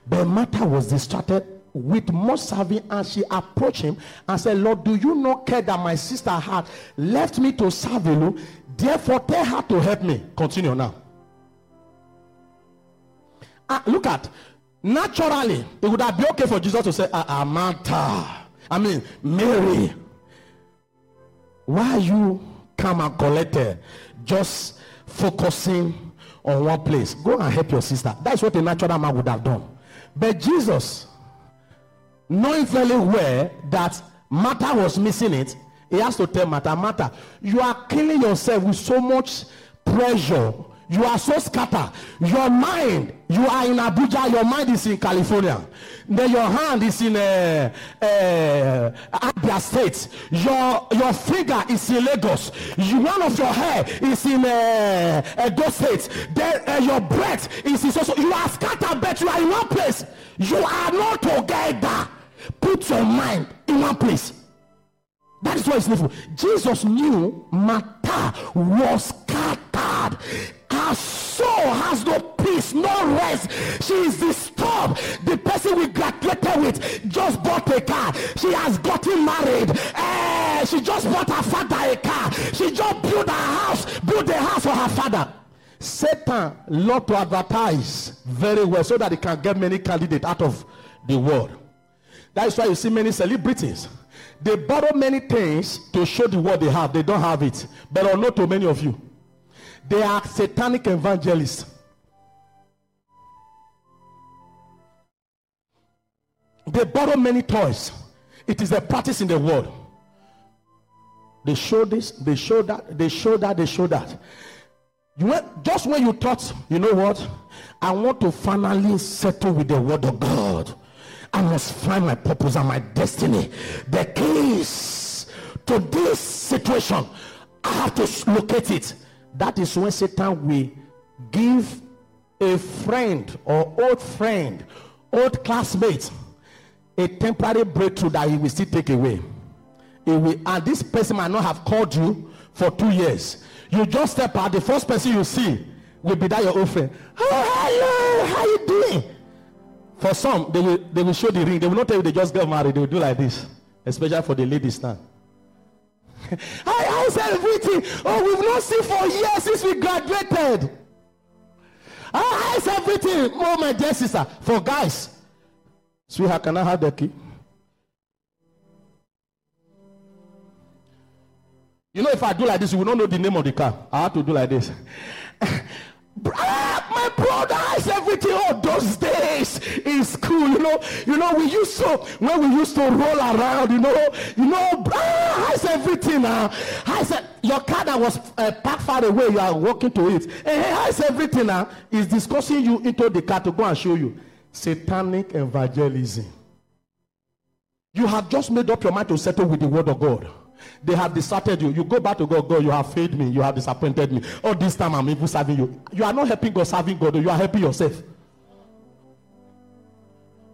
But Martha was distracted with much serving and she approached him and said, Lord, do you not care that my sister had left me to serve you? Therefore, tell her to help me. Continue now. Uh, look at naturally, it would have been okay for Jesus to say, uh, Martha, I mean, Mary, why you come and collected just focusing on one place? Go and help your sister. That's what a natural man would have done. But Jesus, knowing very well that Martha was missing it, he has to tell Martha, Martha, you are killing yourself with so much pressure. You are so scattered. Your mind, you are in Abuja, your mind is in California. Then your hand is in uh, uh, Abia State. Your your finger is in Lagos. You, one of your hair is in uh, Edo State. Then uh, your breath is in so, so you are scattered, but you are in one place. You are not together. Put your mind in one place. That is why it's needful. Jesus knew Martha was scattered. Her soul has no peace, no rest. She is disturbed. The person we graduated with just bought a car. She has gotten married. Eh, she just bought her father a car. She just built a house, built a house for her father. Satan love to advertise very well so that he can get many candidates out of the world. That is why you see many celebrities. They borrow many things to show the world they have. They don't have it. But I know to many of you. They are satanic evangelists. They borrow many toys. It is a practice in the world. They show this, they show that, they show that, they show that. You went, just when you thought, you know what? I want to finally settle with the word of God. I must find my purpose and my destiny. The keys to this situation, I have to locate it. That is when Satan will give a friend or old friend, old classmate, a temporary breakthrough that he will still take away. He will, and this person might not have called you for two years. You just step out, the first person you see will be that your old friend. Oh, hello, how you doing? For some, they will, they will show the ring. They will not tell you they just got married. They will do like this, especially for the ladies now. I, how's everything? Oh, we've not seen for years since we graduated. How's everything? Oh, my dear sister. For guys, sweetheart, can I have the key? You know, if I do like this, you will not know the name of the car. I have to do like this. Ah, my brother has everything. Oh, those days in school, you know, you know, we used to when we used to roll around, you know, you know, ah, has everything now. Has your car that was uh, parked far away, you are walking to it. And has everything now is discussing you into the car to go and show you satanic evangelism. You have just made up your mind to settle with the word of God. They have deserted you. You go back to God. God, you have failed me. You have disappointed me. All this time I'm even serving you. You are not helping God, serving God. You are helping yourself.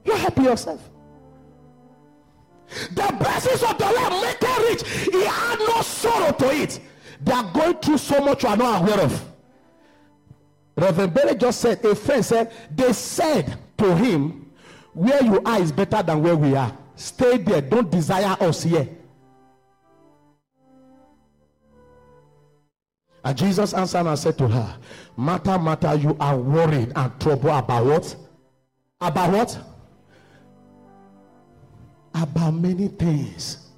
You are helping yourself. The blessings of the Lord make it rich. He had no sorrow to it. They are going through so much you are not aware of. Reverend Berry just said, a friend said, they said to him, where you are is better than where we are. Stay there. Don't desire us here. And Jesus answered and said to her, Martha, Martha, you are worried and troubled about what? About what? About many things.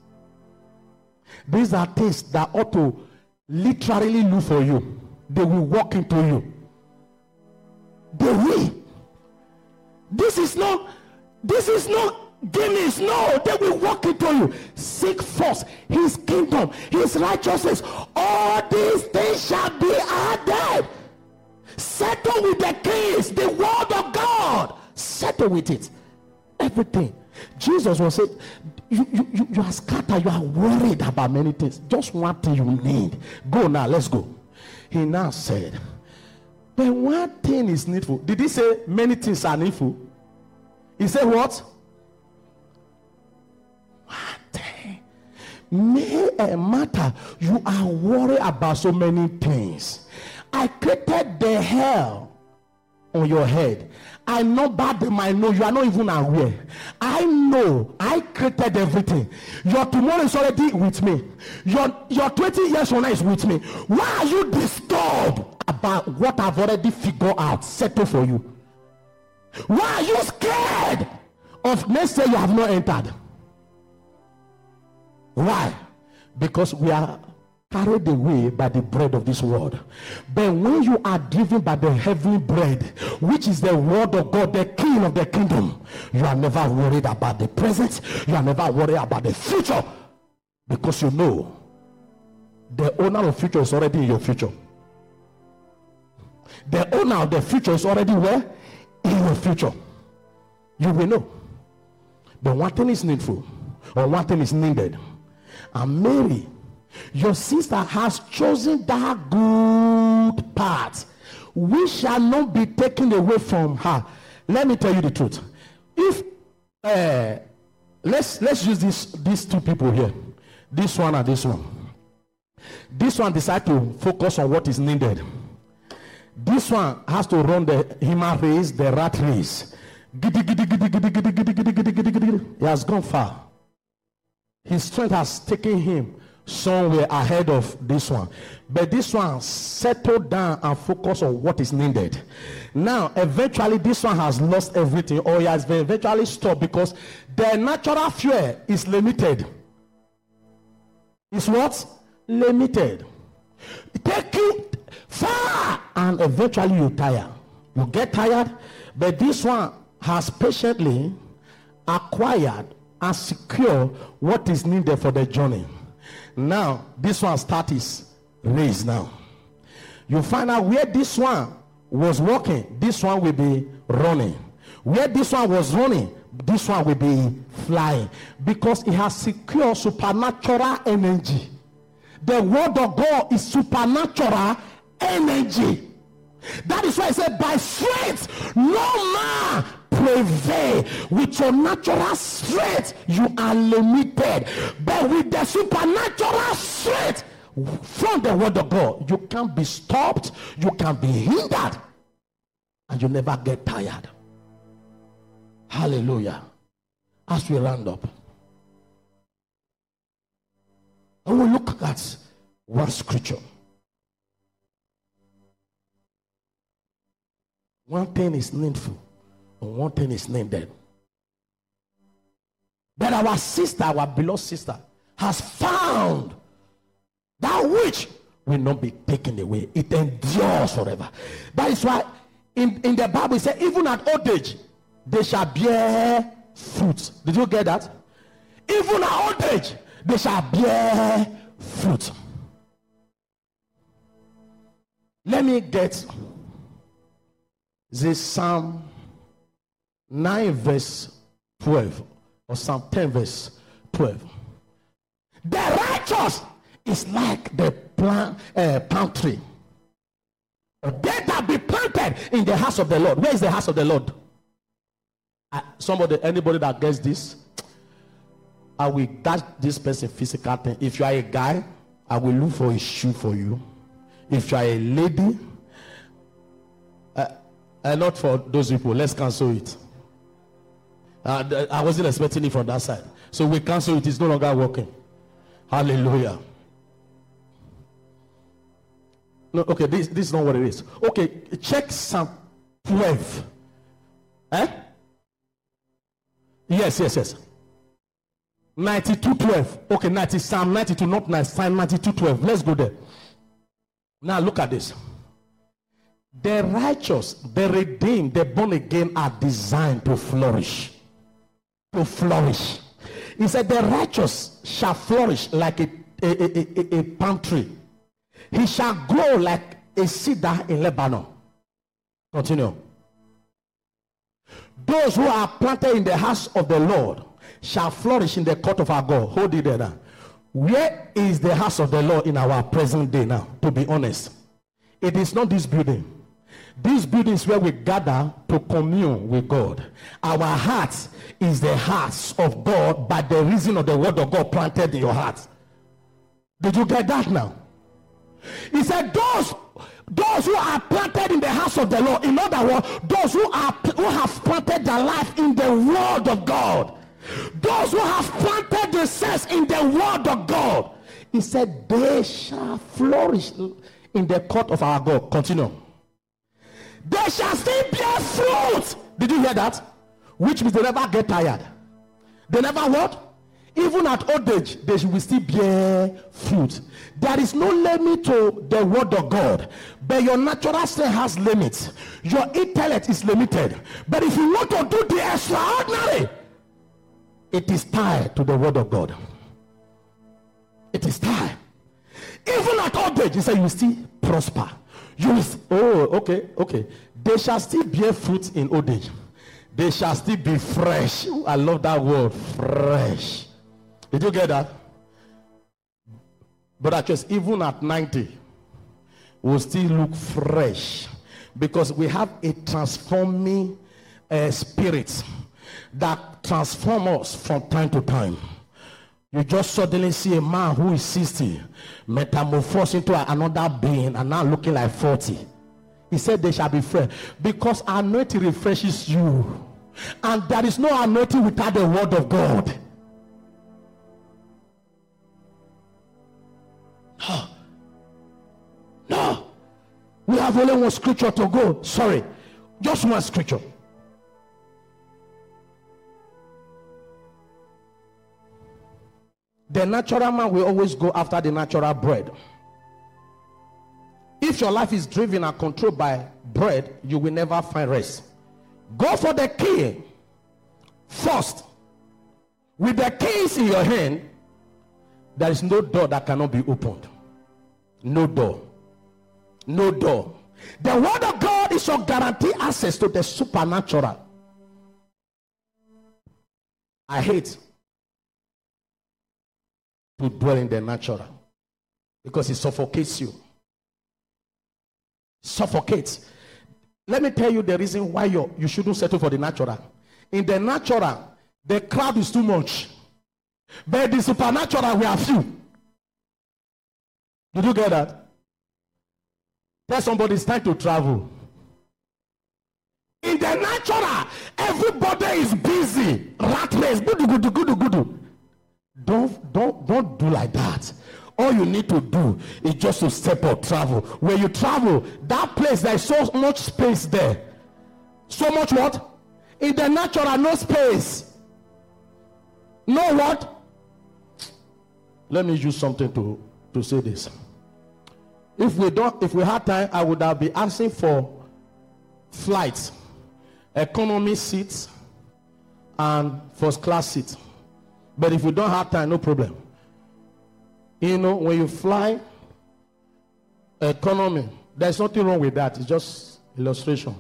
These are things that ought to literally look for you. They will walk into you. They will. This is not, this is not Guinness. No, they will walk into you. Seek first his kingdom, his righteousness. All these things shall be added. Settle with the kings, the word of God. Settle with it. Everything. Jesus was saying, you, you, you, you are scattered, you are worried about many things. Just one thing you need. Go now, let's go. He now said, But one thing is needful. Did he say many things are needful? He said what? One thing. May a matter. You are worried about so many things. I created the hell on your head. I know bad them I know you are not even aware. I know I created everything. Your tomorrow is already with me. Your your 20 years from now is with me. Why are you disturbed about what I've already figured out, settle for you? Why are you scared of let's say you have not entered? Why? Because we are carried away by the bread of this world. But when you are driven by the heavenly bread, which is the word of God, the king of the kingdom, you are never worried about the present, you are never worried about the future because you know the owner of future is already in your future. The owner of the future is already where? In your future. You will know. But one thing is needful, or one thing is needed. And Mary, your sister has chosen that good part which shall not be taken away from her. Let me tell you the truth. If uh, let's let's use this these two people here, this one and this one. This one decide to focus on what is needed. This one has to run the human race, the rat race. He has gone far. His strength has taken him somewhere ahead of this one. But this one settled down and focused on what is needed. Now, eventually, this one has lost everything or he has been eventually stopped because the natural fuel is limited. Is what? Limited. Take you far and eventually you tire. You get tired, but this one has patiently acquired and secure what is needed for the journey. Now, this one start his race now. You find out where this one was walking, this one will be running. Where this one was running, this one will be flying because it has secure supernatural energy. The word of God is supernatural energy. That is why I said, by strength, no man prevail. With your natural strength, you are limited. But with the supernatural strength from the word of God, you can't be stopped, you can be hindered, and you never get tired. Hallelujah. As we round up, I will look at one scripture. One thing is needful, one thing is needed. But our sister, our beloved sister, has found that which will not be taken away. It endures forever. That is why in, in the Bible it says, even at old age, they shall bear fruit. Did you get that? Even at old age, they shall bear fruit. Let me get this Psalm 9, verse 12. or Psalm 10, verse 12. The righteous is like the plant, uh, palm tree. They that be planted in the house of the Lord. Where is the house of the Lord? Uh, somebody, anybody that gets this, I will dash this person physical thing. If you are a guy, I will look for a shoe for you. If you are a lady, uh, uh, not for those people, let's cancel it. Uh, I wasn't expecting it from that side. So we cancel it. It's no longer working. Hallelujah. No, okay, this, this is not what it is. Okay, check Psalm 12. Eh? Yes, yes, yes. 92 12. Okay, 90, Psalm 92, not 9, Psalm 92 12. Let's go there. Now look at this. The righteous, the redeemed, the born again are designed to flourish. To flourish. He said, The righteous shall flourish like a, a, a, a, a palm tree. He shall grow like a cedar in Lebanon. Continue. Those who are planted in the house of the Lord shall flourish in the court of our God. Hold it there now. Where is the house of the Lord in our present day now? To be honest, it is not this building. This building is where we gather to commune with God. Our heart is the house of God by the reason of the word of God planted in your heart. Did you get that now? He said, Those those who are planted in the house of the Lord, in other words, those who are who have planted their life in the word of God, those who have planted themselves in the word of God, he said, they shall flourish in the court of our God. Continue. They shall still bear fruit. Did you hear that? Which means they never get tired. They never what? Even at old age, they will still bear fruit. There is no limit to the word of God, but your natural strength has limits. Your intellect is limited. But if you want to do the extraordinary, it is tied to the word of God. It is tied. Even at old age, he said, you still prosper. You will, oh, okay, okay. They shall still bear fruit in old age. They shall still be fresh. I love that word, fresh. Did you get that? But I just even at 90, we'll still look fresh because we have a transforming uh, spirit that transforms us from time to time. You just suddenly see a man who is 60 metamorphosed into another being and now looking like 40. He said they shall be fresh because anointing refreshes you. And there is no anointing without the word of God. No. No. We have only one scripture to go. Sorry. Just one scripture. The natural man will always go after the natural bread. If your life is driven and controlled by bread, you will never find rest. Go for the key first. With the keys in your hand, there is no door that cannot be opened. No door. No door. The word of God is your guarantee access to the supernatural. I hate to dwell in the natural because it suffocates you. Suffocates. Let me tell you the reason why you you shouldn't settle for the natural. In the natural, the crowd is too much, but the supernatural we are few. Did you get that? Tell somebody it's time to travel. In the natural, everybody is busy. Rat race. Gudu, gudu, gudu, gudu. Don't, don't, don't do like that. All you need to do is just to step out, travel. When you travel, that place, there's so much space there. So much what? In the natural, no space. No what? Let me use something to, to say this. If we don't, if we had time, I would have been asking for flights, economy seats, and first class seats. But if you don't have time, no problem. You know, when you fly economy, there's nothing wrong with that. It's just illustration.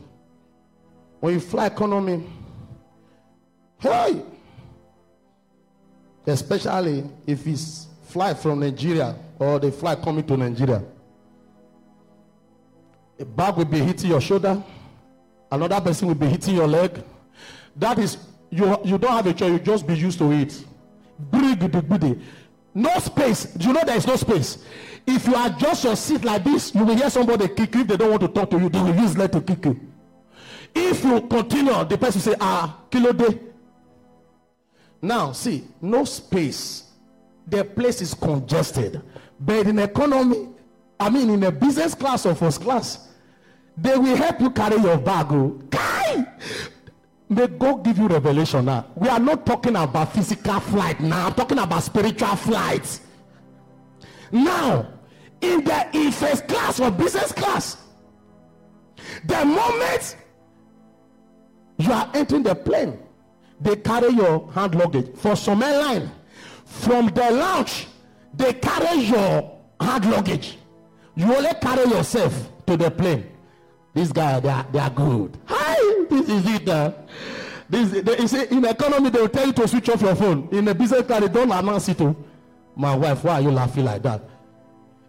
When you fly economy, hey, especially if it's fly from Nigeria or the flight coming to Nigeria. A bag will be hitting your shoulder, another person will be hitting your leg. That is, you, you don't have a choice, you just be used to it. No space. Do you know there is no space? If you adjust your seat like this, you will hear somebody kick you. If they don't want to talk to you, they will use leg to kick you. If you continue, the person say, ah, kilo day. Now, see, no space. The place is congested. But in economy, I mean, in a business class or first class, they will help you carry your bag. May God give you revelation now. We are not talking about physical flight now. I'm talking about spiritual flight. Now, in the in first class or business class, the moment you are entering the plane, they carry your hand luggage. For some airline, from the lounge, they carry your hand luggage. You only carry yourself to the plane. This guy, they are, they are good. Hi, this is it. Uh. This, they, you see, in economy, they will tell you to switch off your phone. In a business class, they don't announce it to my wife. Why are you laughing like that?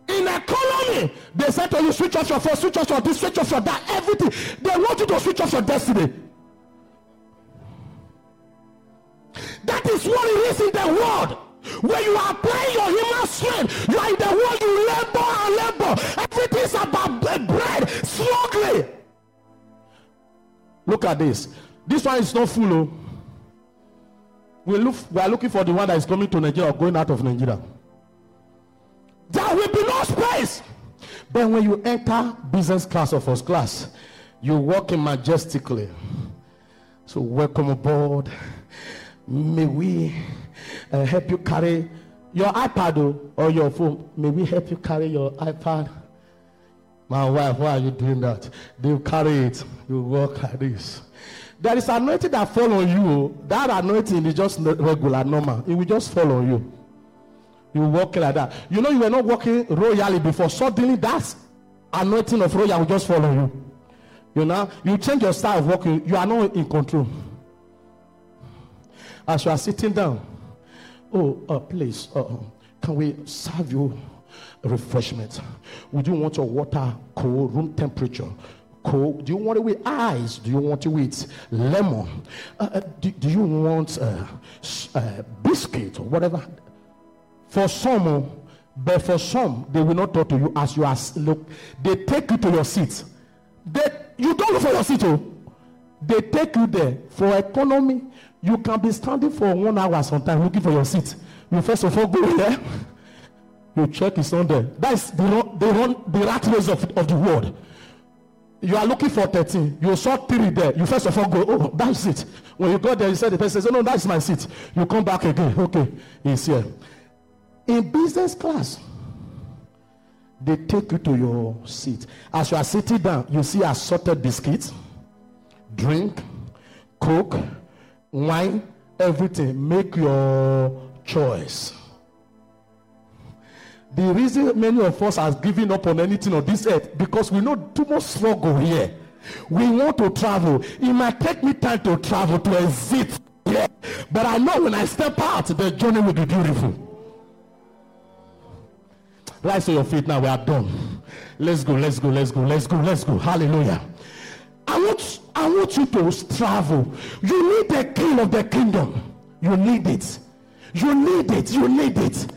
In economy, they say to you, switch off your phone, switch off your this, switch off your that, everything. They want you to switch off your destiny. That is what it is in the world. When you are applying your human strength, you are in the world, you labor and labor. Everything is about bread, slowly. Look at this. This one is not full. Oh. We, look, we are looking for the one that is coming to Nigeria or going out of Nigeria. There will be no space. But when you enter business class or first class, you walk in majestically. So, welcome aboard. May we uh, help you carry your iPad or your phone. May we help you carry your iPad. My wife, why are you doing that? They carry it. You walk like this. There is anointing that fall on you. That anointing is just regular, normal. It will just fall on you. You walk like that. You know you were not walking royally before. Suddenly that anointing of royal will just fall on you. You know, you change your style of walking. You are not in control. As you are sitting down, oh, uh, please, uh, can we serve you refreshment? Would you want your water cold, room temperature? Cold? Do you want it with ice? Do you want it with lemon? Uh, uh do, do, you want uh, uh, biscuit or whatever? For some, oh, but for some, they will not talk to you as you are. Look, they take you to your seat. They, you don't look for your seat. Oh. They take you there for economy. You can be standing for one hour sometimes looking for your seat. You first of all go there. You check it's on there. That's the run, the, run, the rat race of, of the world. You are looking for 13. You saw three there. You first of all go, oh, that's it. When you go there, you said the person says, oh, no, that's my seat. You come back again. Okay, he's here. In business class, they take you to your seat. As you are sitting down, you see assorted biscuits, drink, coke, wine, everything. Make your choice. The reason many of us are giving up on anything on this earth because we know too much struggle here. We want to travel. It might take me time to travel to exit here, but I know when I step out, the journey will be beautiful. Rise to your feet now. We are done. Let's go. Let's go. Let's go. Let's go. Let's go. Hallelujah. I want, I want you to travel. You need the king of the kingdom. You need it. You need it. You need it.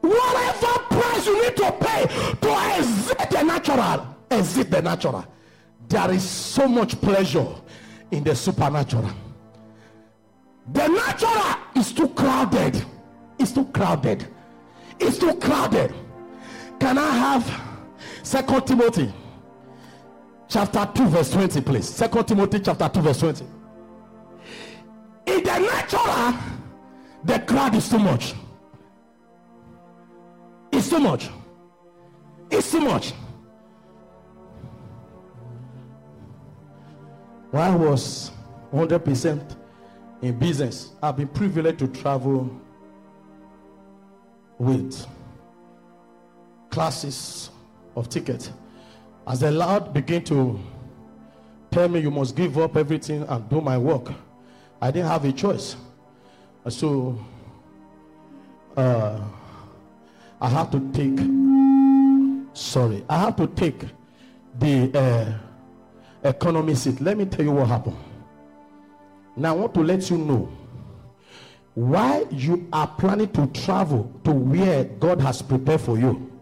Whatever price you need to pay to exit the natural, exit the natural. There is so much pleasure in the supernatural. The natural is too crowded. It's too crowded. It's too crowded. Can I have Second Timothy chapter 2 verse 20 please second timothy chapter 2 verse 20 in the natural the crowd is too much it's too much. It's too much. When i was 100% in business i've been privileged to travel with classes of tickets as the Lord began to tell me, You must give up everything and do my work, I didn't have a choice. So uh, I have to take. Sorry, I have to take the uh, economy seat. Let me tell you what happened. Now I want to let you know why you are planning to travel to where God has prepared for you.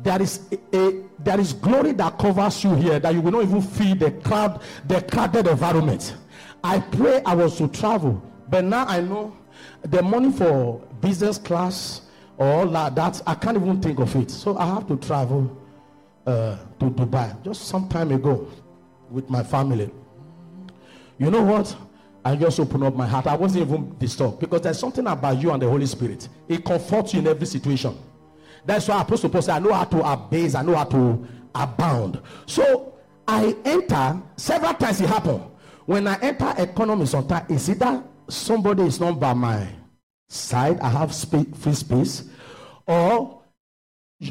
There is a, a there is glory that covers you here that you will not even feel the crowd, the crowded environment. I pray I was to travel, but now I know the money for business class or that, that I can't even think of it. So I have to travel uh, to Dubai just some time ago with my family. You know what? I just opened up my heart. I wasn't even disturbed because there's something about you and the Holy Spirit. It comforts you in every situation. That's why Apostle Paul said, I know how to abase, I know how to abound. So I enter several times it happened. When I enter economy sometimes, it's either somebody is not by my side, I have free space, or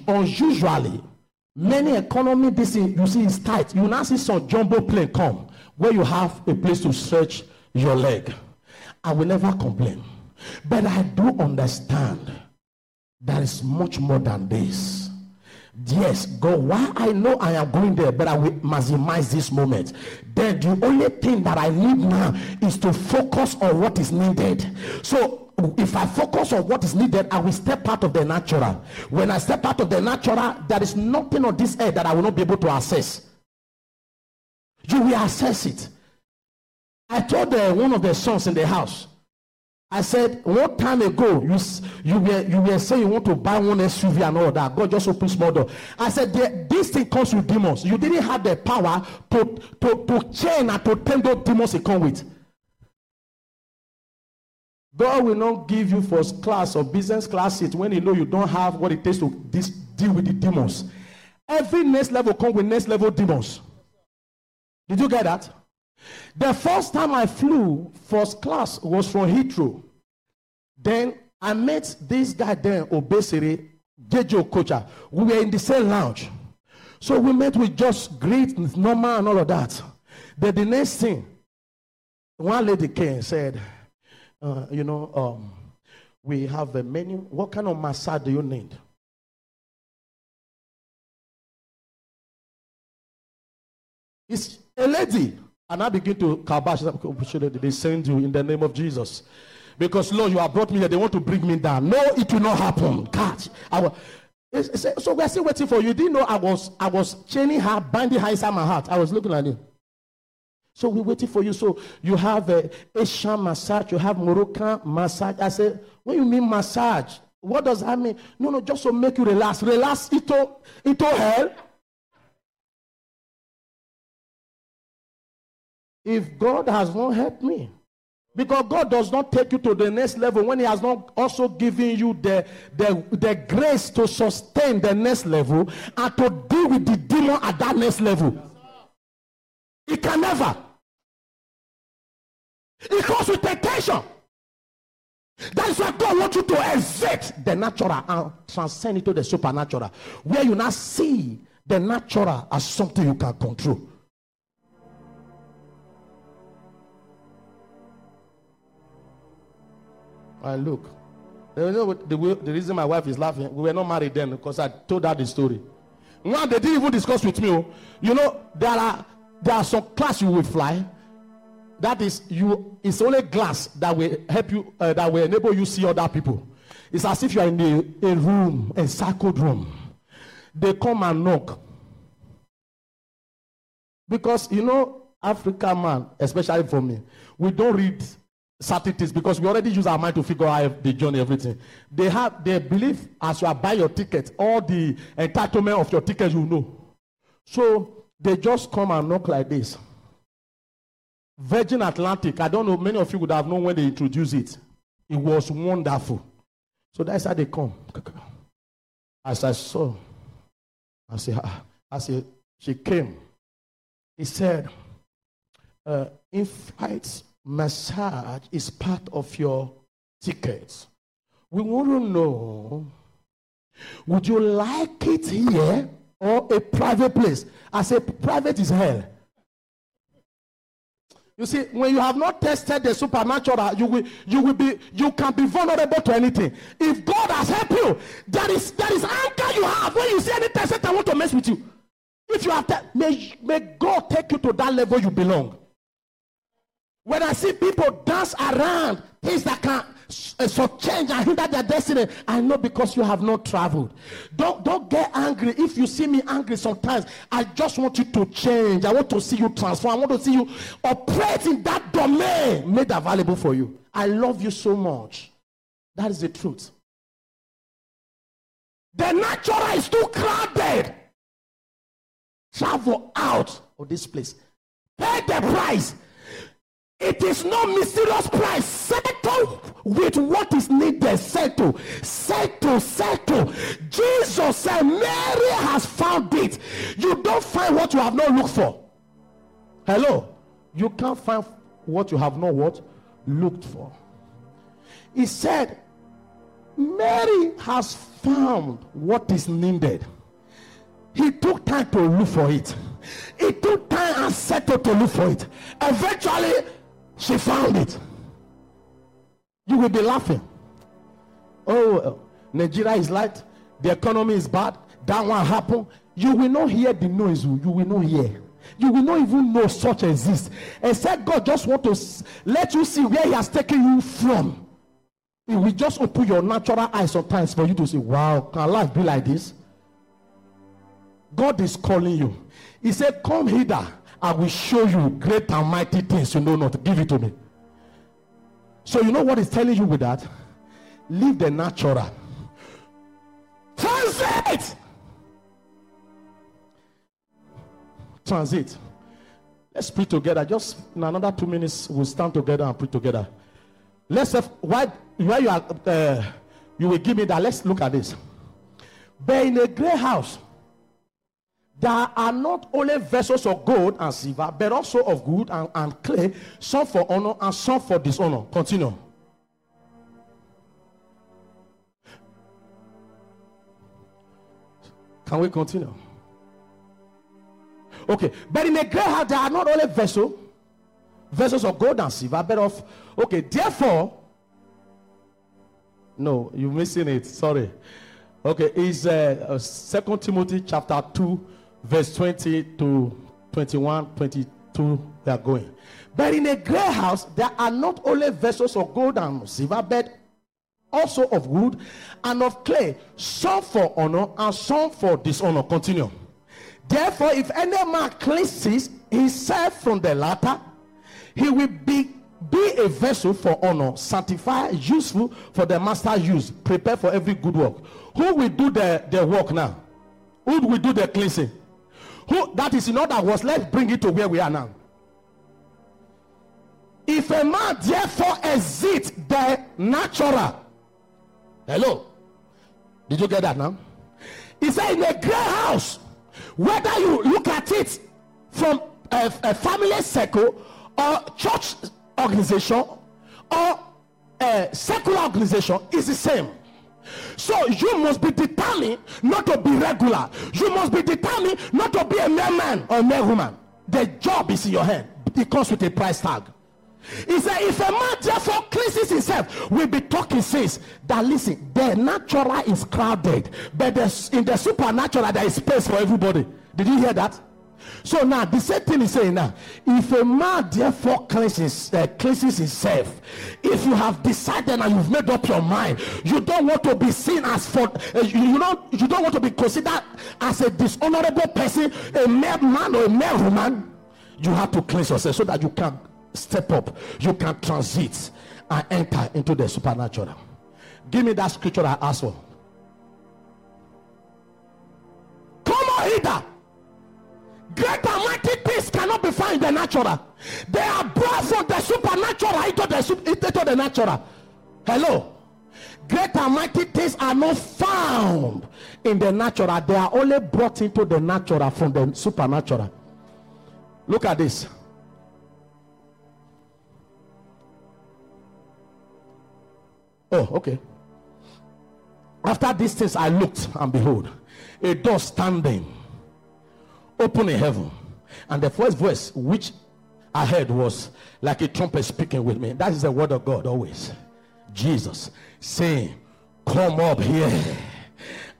unusually many economy this thing you see is tight. You now see some jumbo plane come where you have a place to stretch your leg. I will never complain. But I do understand there is much more than this. Yes, go. why I know I am going there, but I will maximize this moment. Then the only thing that I need now is to focus on what is needed. So if I focus on what is needed, I will step out of the natural. When I step out of the natural, there is nothing on this earth that I will not be able to access. You will access it. I told uh, one of the sons in the house, I said, one time ago, you, you, were, you were saying you want to buy one SUV and all that. God just opened small door. I said, "The- this thing comes with demons. You didn't have the power to, to, to chain and to tame those demons it come with. God will not give you first class or business class seat when you know you don't have what it takes to dis- deal with the demons. Every next level comes with next level demons. Did you get that? The first time I flew first class was from Heathrow. Then I met this guy there, Obesere, Jay-Jay Okocha. We were in the same lounge. So we met with just great, normal, and all of that. Then the next thing, one lady came and said, uh, You know, um, we have a menu. What kind of massage do you need? It's a lady. And I begin to kabash. They send you in the name of Jesus. Because Lord, you have brought me here. They want to bring me down. No, it will not happen. God. I it's- so we're still waiting for you. You didn't know I was I was chaining her, binding her inside my heart. I was looking at you. So we're waiting for you. So you have a Asian massage, you have Moroccan massage. I said, when you mean massage, what does that mean? No, no, just to make you relax. Relax, ito, ito hell. If God has not helped me, because God does not take you to the next level when He has not also given you the, the, the grace to sustain the next level and to deal with the demon at that next level. He can never. It comes with temptation. That is why God wants you to exit the natural and transcend into the supernatural, where you now see the natural as something you can control. And look, you know the, the reason my wife is laughing, we were not married then because I told her the story. One, they didn't even discuss with me. oh. You know, there are there are some class you will fly. That is, you. It's only glass that will help you, uh, that will enable you see other people. It's as if you are in a, a room, a circled room. They come and knock. Because you know, African man, especially for me, we don't read certain things because we already use our mind to figure out the journey, everything. They have they believe as you buying your ticket, all the entitlement of your ticket you know. So they just come and knock like this. Virgin Atlantic, I don't know, many of you would have known when they introduced it. It was wonderful. So that's how they come. As I saw, I said, ah, I said, she came. He said, uh, in-flight massage is part of your ticket. We want to know, would you like it here or a private place? I say private is hell. You see, when you have not tested the supernatural, you will you will be you can be vulnerable to anything. If God has helped you, there is there is anger you have when you see any test that want to mess with you. If you have that, may, may God take you to that level you belong. When I see people dance around things that can uh, change and hinder their destiny, I know because you have not traveled. Don't don't get angry. If you see me angry sometimes, I just want you to change. I want to see you transform. I want to see you operate in that domain made available for you. I love you so much. That is the truth. The natural is too crowded. Travel out of this place. Pay the price. It is no mysterious price. Settle with what is needed. Settle, settle, settle. Jesus said, Mary has found it. You don't find what you have not looked for. Hello. You can't find what you have not what looked for. He said, Mary has found what is needed. He took time to look for it. He took time and settled to look for it. Eventually, she found it. You will be laughing. Oh, uh, Nigeria is light. The economy is bad. That one happened. You will not hear the noise. Oh. You will not hear. You will not even know such exists. Except God just want to let you see where He has taken you from. He will just open your natural eyes sometimes for you to say, Wow, can life be like this? God is calling you. He said, Come hither. I will show you great and mighty things you know not. Give it to me. So, you know what he's telling you with that? Leave the natural. Transit. Transit. Let's pray together. Just in another two minutes, we'll stand together and pray together. Let's have, why, why you are, uh, you will give me that. Let's look at this. But in a great house, there are not only vessels of gold and silver, but also of wood and, and clay, some for honor and some for dishonor. Continue. Can we continue? Okay, but in a great house, there are not only vessels, vessels of gold and silver, but of okay, therefore. No, you're missing it. Sorry. Okay, is uh, Second uh, Timothy chapter 2 verse 20 to 21, 22, they are going. But in a great house, there are not only vessels of gold and silver, but also of wood and of clay, some for honor and some for dishonor. Continue. Therefore, if any man cleanses himself from the latter, he will be be a vessel for honor, sanctified, useful for the master's use, prepared for every good work. Who will do the, the work now? Who will do the cleansing? Who that is in other words, let's bring it to where we are now. If a man therefore exit the natural, hello, did you get that now? He said, in a great house, whether you look at it from a, a family circle or church organization or a secular organization, is the same. So you must be determined not to be regular. You must be determined not to be a mere man or a mere woman. The job is in your hand. It comes with a price tag. He said, if a man therefore cleanses himself, we'll be talking says that listen, the natural is crowded, but in the supernatural there is space for everybody. Did you hear that? So now the same thing is saying now, if a man therefore cleanses, uh, cleanses himself, if you have decided and you've made up your mind, you don't want to be seen as for uh, you, you don't you don't want to be considered as a dishonorable person, a mere man or a mere woman, you have to cleanse yourself so that you can step up, you can transit and enter into the supernatural. Give me that scripture I asked for. Come on, hither. Great and mighty things cannot be found in the natural. They are brought from the supernatural into the, into the natural. Hello. Great and mighty things are not found in the natural. They are only brought into the natural from the supernatural. Look at this. Oh, okay. After these things, I looked and behold, a door standing open in heaven. And the first voice which I heard was like a trumpet speaking with me. That is the word of God always. Jesus saying, Come up here.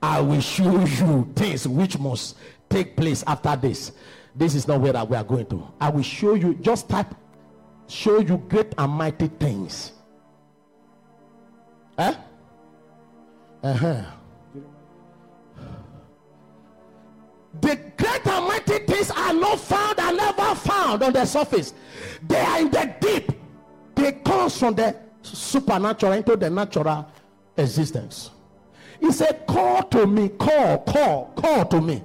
I will show you things which must take place after this. This is not where we are going to. I will show you, just type, show you great and mighty things. Huh? Uh-huh. The great and mighty things are not found and never found on the surface. They are in the deep. They come from the supernatural into the natural existence. He said, Call to me, call, call, call to me.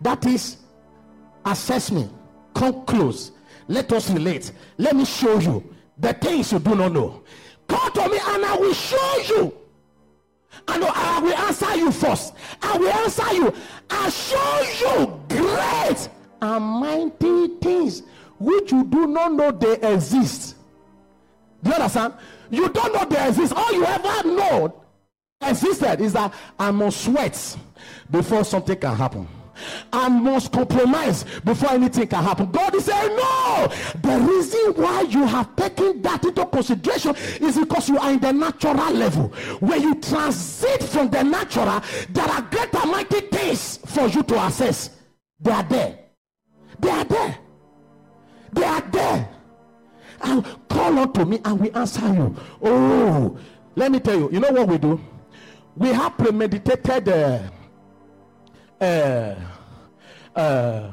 That is, assess me, come close. Let us relate. Let me show you the things you do not know. Call to me, and I will show you. And I will answer you first. I will answer you. I show you great and mighty things which you do not know they exist. Do you understand? You don't know they exist. All you ever know existed is that I must sweat before something can happen. I must compromise before anything can happen. God is saying, No. The reason why you have taken that into consideration is because you are in the natural level. When you transit from the natural, there are greater mighty things for you to access. They are there. They are there. They are there. And call unto me and we answer you. Oh, let me tell you, you know what we do? We have premeditated uh, Uh, uh,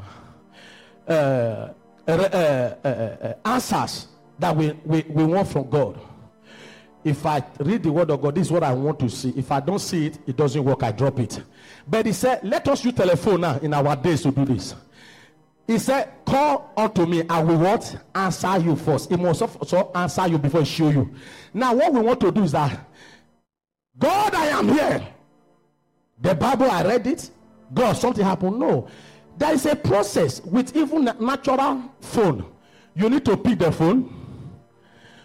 uh, answers that we, we, we want from God. If I read the word of God, this is what I want to see. If I don't see it, it doesn't work, I drop it. But he said, Let us use telephone now in our days to do this. He said, Call unto me, I will what? Answer you first. He must also answer you before he show you. Now, what we want to do is that God, I am here. The Bible, I read it. God, something happened. No. There is a process with even natural phone. You need to pick the phone.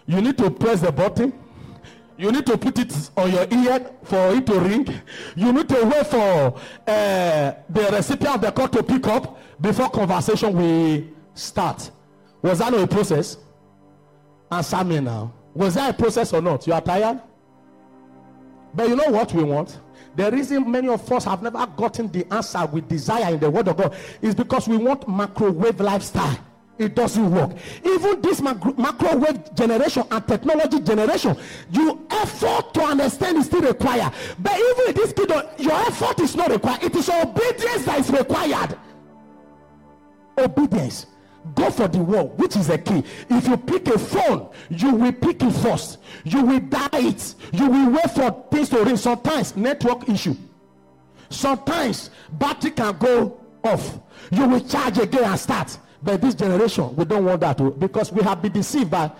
You need to press the button. You need to put it on your ear for it to ring. You need to wait for uh, the recipient of the call to pick up before conversation will start. Was that not a process? Answer me now. Was that a process or not? You are tired? But you know what we want? The reason many of us have never gotten the answer we desire in the Word of God is because we want microwave lifestyle. It doesn't work. Even this macro- microwave generation and technology generation, you effort to understand is still required. But even in this kingdom, your effort is not required. It is obedience that is required. Obedience. Go for the word, which is the key. If you pick a phone, you will pick it first. You will dial it. You will wait for things to ring. Sometimes network issue. Sometimes battery can go off. You will charge again and start. But this generation, we don't want that to, because we have been deceived by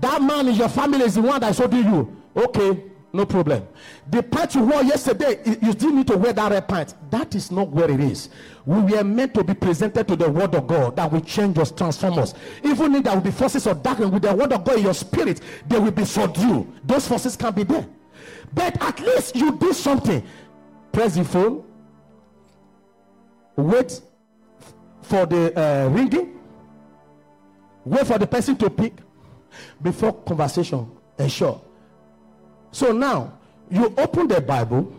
that man in your family is the one that holding you. Okay, no problem. The part you wore yesterday, you- still need to wear that red pant. That is not where it is. We were meant to be presented to the word of God that will change us, transform us. Even if there will be forces of darkness with the word of God in your spirit, they will be subdued. Those forces can be there. But at least you did something. Press the phone. Wait for the uh, ringing. Wait for the person to pick before conversation. Ensure. So now you open the Bible,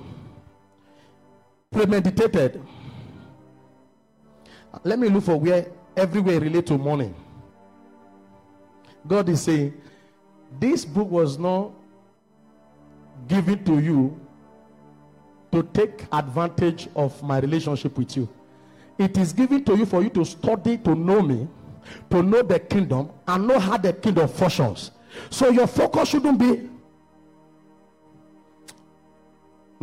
premeditated. Let me look for where everywhere relate to money. God is saying, this book was not given to you to take advantage of my relationship with you. It is given to you for you to study to know me, to know the kingdom, and know how the kingdom functions. So your focus shouldn't be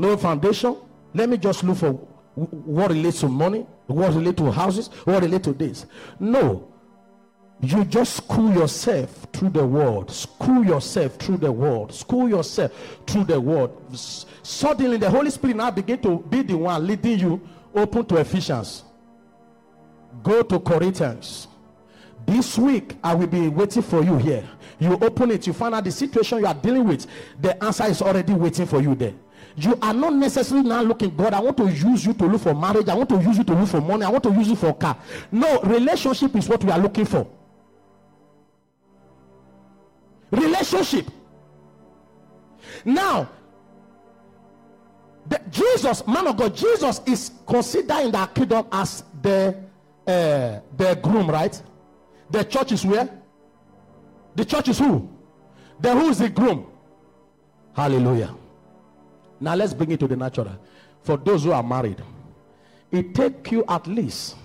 no foundation. Let me just look for what relates to money, what relates to houses, what relates to this. No. You just school yourself through the word. School yourself through the word. School yourself through the word. Suddenly, the Holy Spirit now begin to be the one leading you open to Ephesians. Go to Corinthians. This week, I will be waiting for you here. You open it, you find out the situation you are dealing with. The answer is already waiting for you there. You are not necessarily now looking, God, I want to use you to look for marriage. I want to use you to look for money. I want to use you for car. No, relationship is what we are looking for. relationship. Now, the, Jesus, man of God, Jesus is considered in the kingdom as the uh, the groom, right? The church is where? The church is who? The who is the groom? Hallelujah. Now let's bring it to the natural. For those who are married, it take you at least,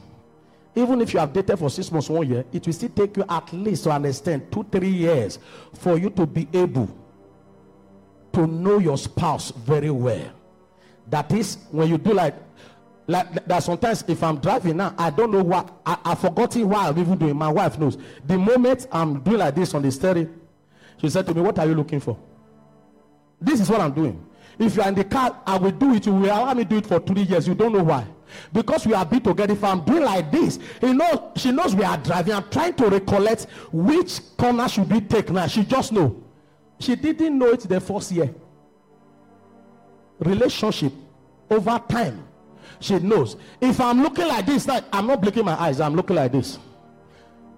even if you have dated for six months, one year, it will still take you at least to understand two, three years for you to be able to know your spouse very well. That is when you do like like that sometimes if I'm driving now, I don't know what I, I've forgotten why I'm even doing. My wife knows. The moment I'm doing like this on the steering, she said to me, What are you looking for? This is what I'm doing. If you are in the car, I will do it. You will allow me do it for three years. You don't know why. Because we have been together. If I'm doing like this, you know, she knows we are driving. I'm trying to recollect which corner should we take now. She just know. She didn't know it the first year. Relationship over time. She knows. If I'm looking like this, like I'm not blinking my eyes, I'm looking like this.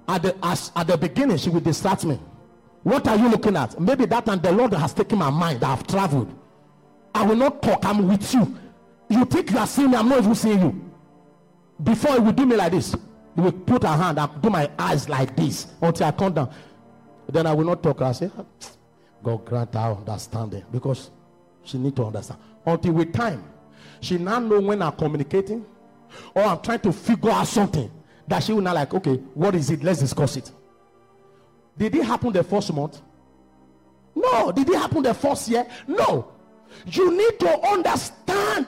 At the as, at the beginning, she will distract me. What are you looking at? Maybe that and the Lord has taken my mind. I have traveled. I will not talk. I'm with you. You think you are seeing me? I'm not even seeing you. Before he will do me like this, he will put her hand and do my eyes like this until I come down. Then I will not talk. I say, ah, God grant her understanding because she need to understand. Until with time, she now know when I'm communicating or I'm trying to figure out something that she will not like, okay, what is it? Let's discuss it. Did it happen the first month? No. Did it happen the first year? No. You need to understand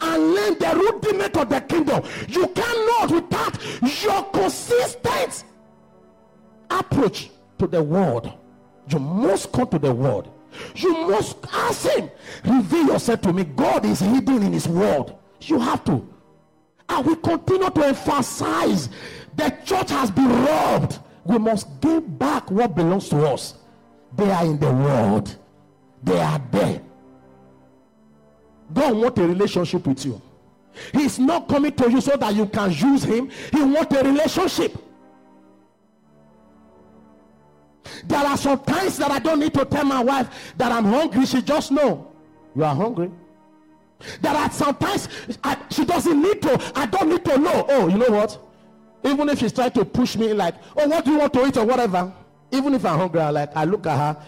and learn the rudiment of the kingdom. You cannot without your consistent approach to the world. You must come to the world. You must ask him, reveal yourself to me. God is hidden in his word. You have to. And we continue to emphasize the church has been robbed. We must give back what belongs to us. They are in the world. They are there. God wants a relationship with you. He's not coming to you so that you can use him. He wants a relationship. There are some times that I don't need to tell my wife that I'm hungry. She just know you are hungry. There are sometimes I, she doesn't need to. I don't need to know. Oh, you know what? Even if she's trying to push me, like, oh, what do you want to eat or whatever. Even if I'm hungry, I like I look at her,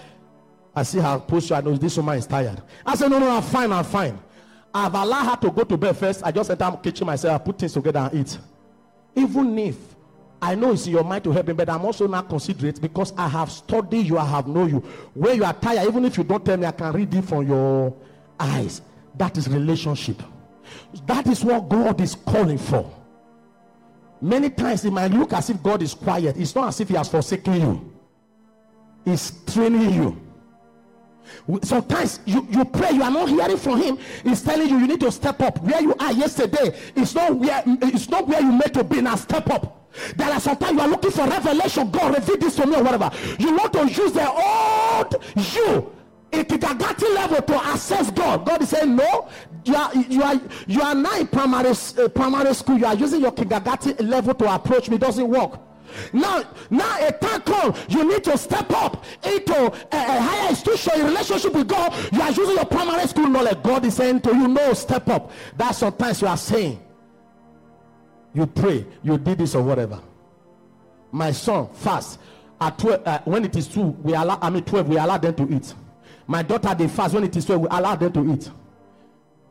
I see her posture. I know this woman is tired. I say, no, no, I'm fine. I'm fine. I've allowed her to go to bed first. I just enter the kitchen myself. I put things together and eat. Even if I know it's in your mind to help me, but I'm also not considerate because I have studied you, I have known you. When you are tired, even if you don't tell me, I can read it from your eyes. That is relationship. That is what God is calling for. Many times it might look as if God is quiet. It's not as if He has forsaken you, He's training you. Sometimes you, you pray, you are not hearing from him. He's telling you you need to step up. Where you are yesterday, it's not where it's not where you meant to be now. Step up. There are sometimes you are looking for revelation. God reveal this to me or whatever. You want to use the old you in kindergarten level to access God. God is saying, No, you are you are you are now in primary uh, primary school. You are using your kindergarten level to approach me. It doesn't work. Now, now a time come, you need to step up into a, a, higher institution in relationship with God. You are using your primary school knowledge. God is saying to you, no, step up. That's sometimes you are saying. You pray, you did this or whatever. My son fast at 12, uh, when it is two, we allow I mean 12, we allow them to eat. My daughter they fast when it is 12, we allow them to eat.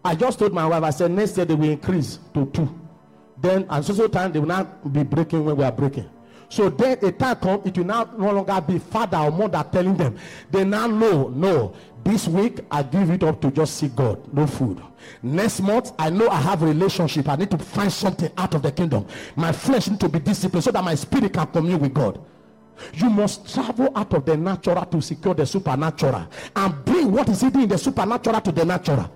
I just told my wife, I said next year they will increase to two. Then and so so time they will not be breaking when we are breaking. So then a time come, it will now no longer be father or mother telling them. They now know, no, this week I give it up to just see God, no food. Next month, I know I have a relationship. I need to find something out of the kingdom. My flesh need to be disciplined so that my spirit can commune with God. You must travel out of the natural to secure the supernatural and bring what is hidden in the supernatural to the natural.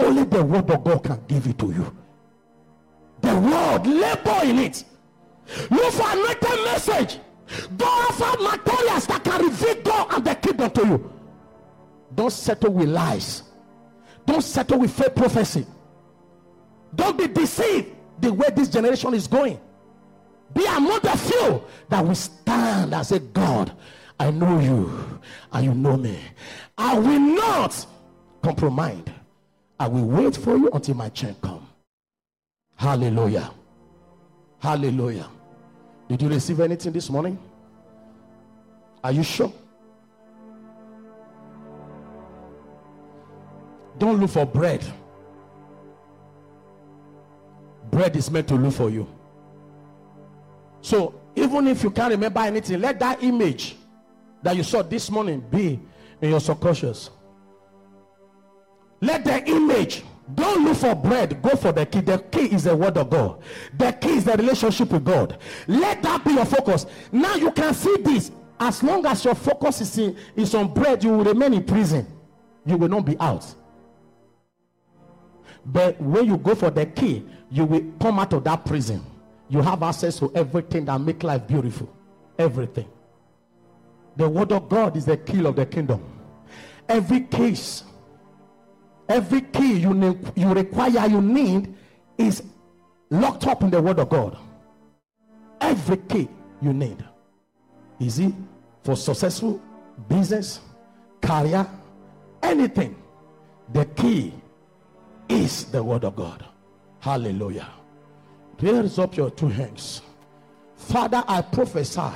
Only the word of God can give it to you. The word, labor in it. Look for anointed message. Go offer materials that can reveal God and the kingdom to you. Don't settle with lies. Don't settle with fake prophecy. Don't be deceived the way this generation is going. Be among the few that will stand and say, God, I know you and you know me. I will not compromise. I will wait for you until my turn come. Hallelujah. Hallelujah. Did you receive anything this morning? Are you sure? Don't look for bread. Bread is meant to look for you. So, even if you can't remember anything, let that image that you saw this morning be in your subconscious. Let the image, don't look for bread, go for the key. The key is the word of God, the key is the relationship with God. Let that be your focus. Now you can see this. As long as your focus is, in, is on bread, you will remain in prison, you will not be out. But when you go for the key, you will come out of that prison. You have access to everything that make life beautiful. Everything. The word of God is the key of the kingdom. Every case, every key you, ne- you require, you need, is locked up in the word of God. Every key you need. Is it for successful business, career, anything? The key is the word of God. Hallelujah. Raise up your two hands. Father, I prophesy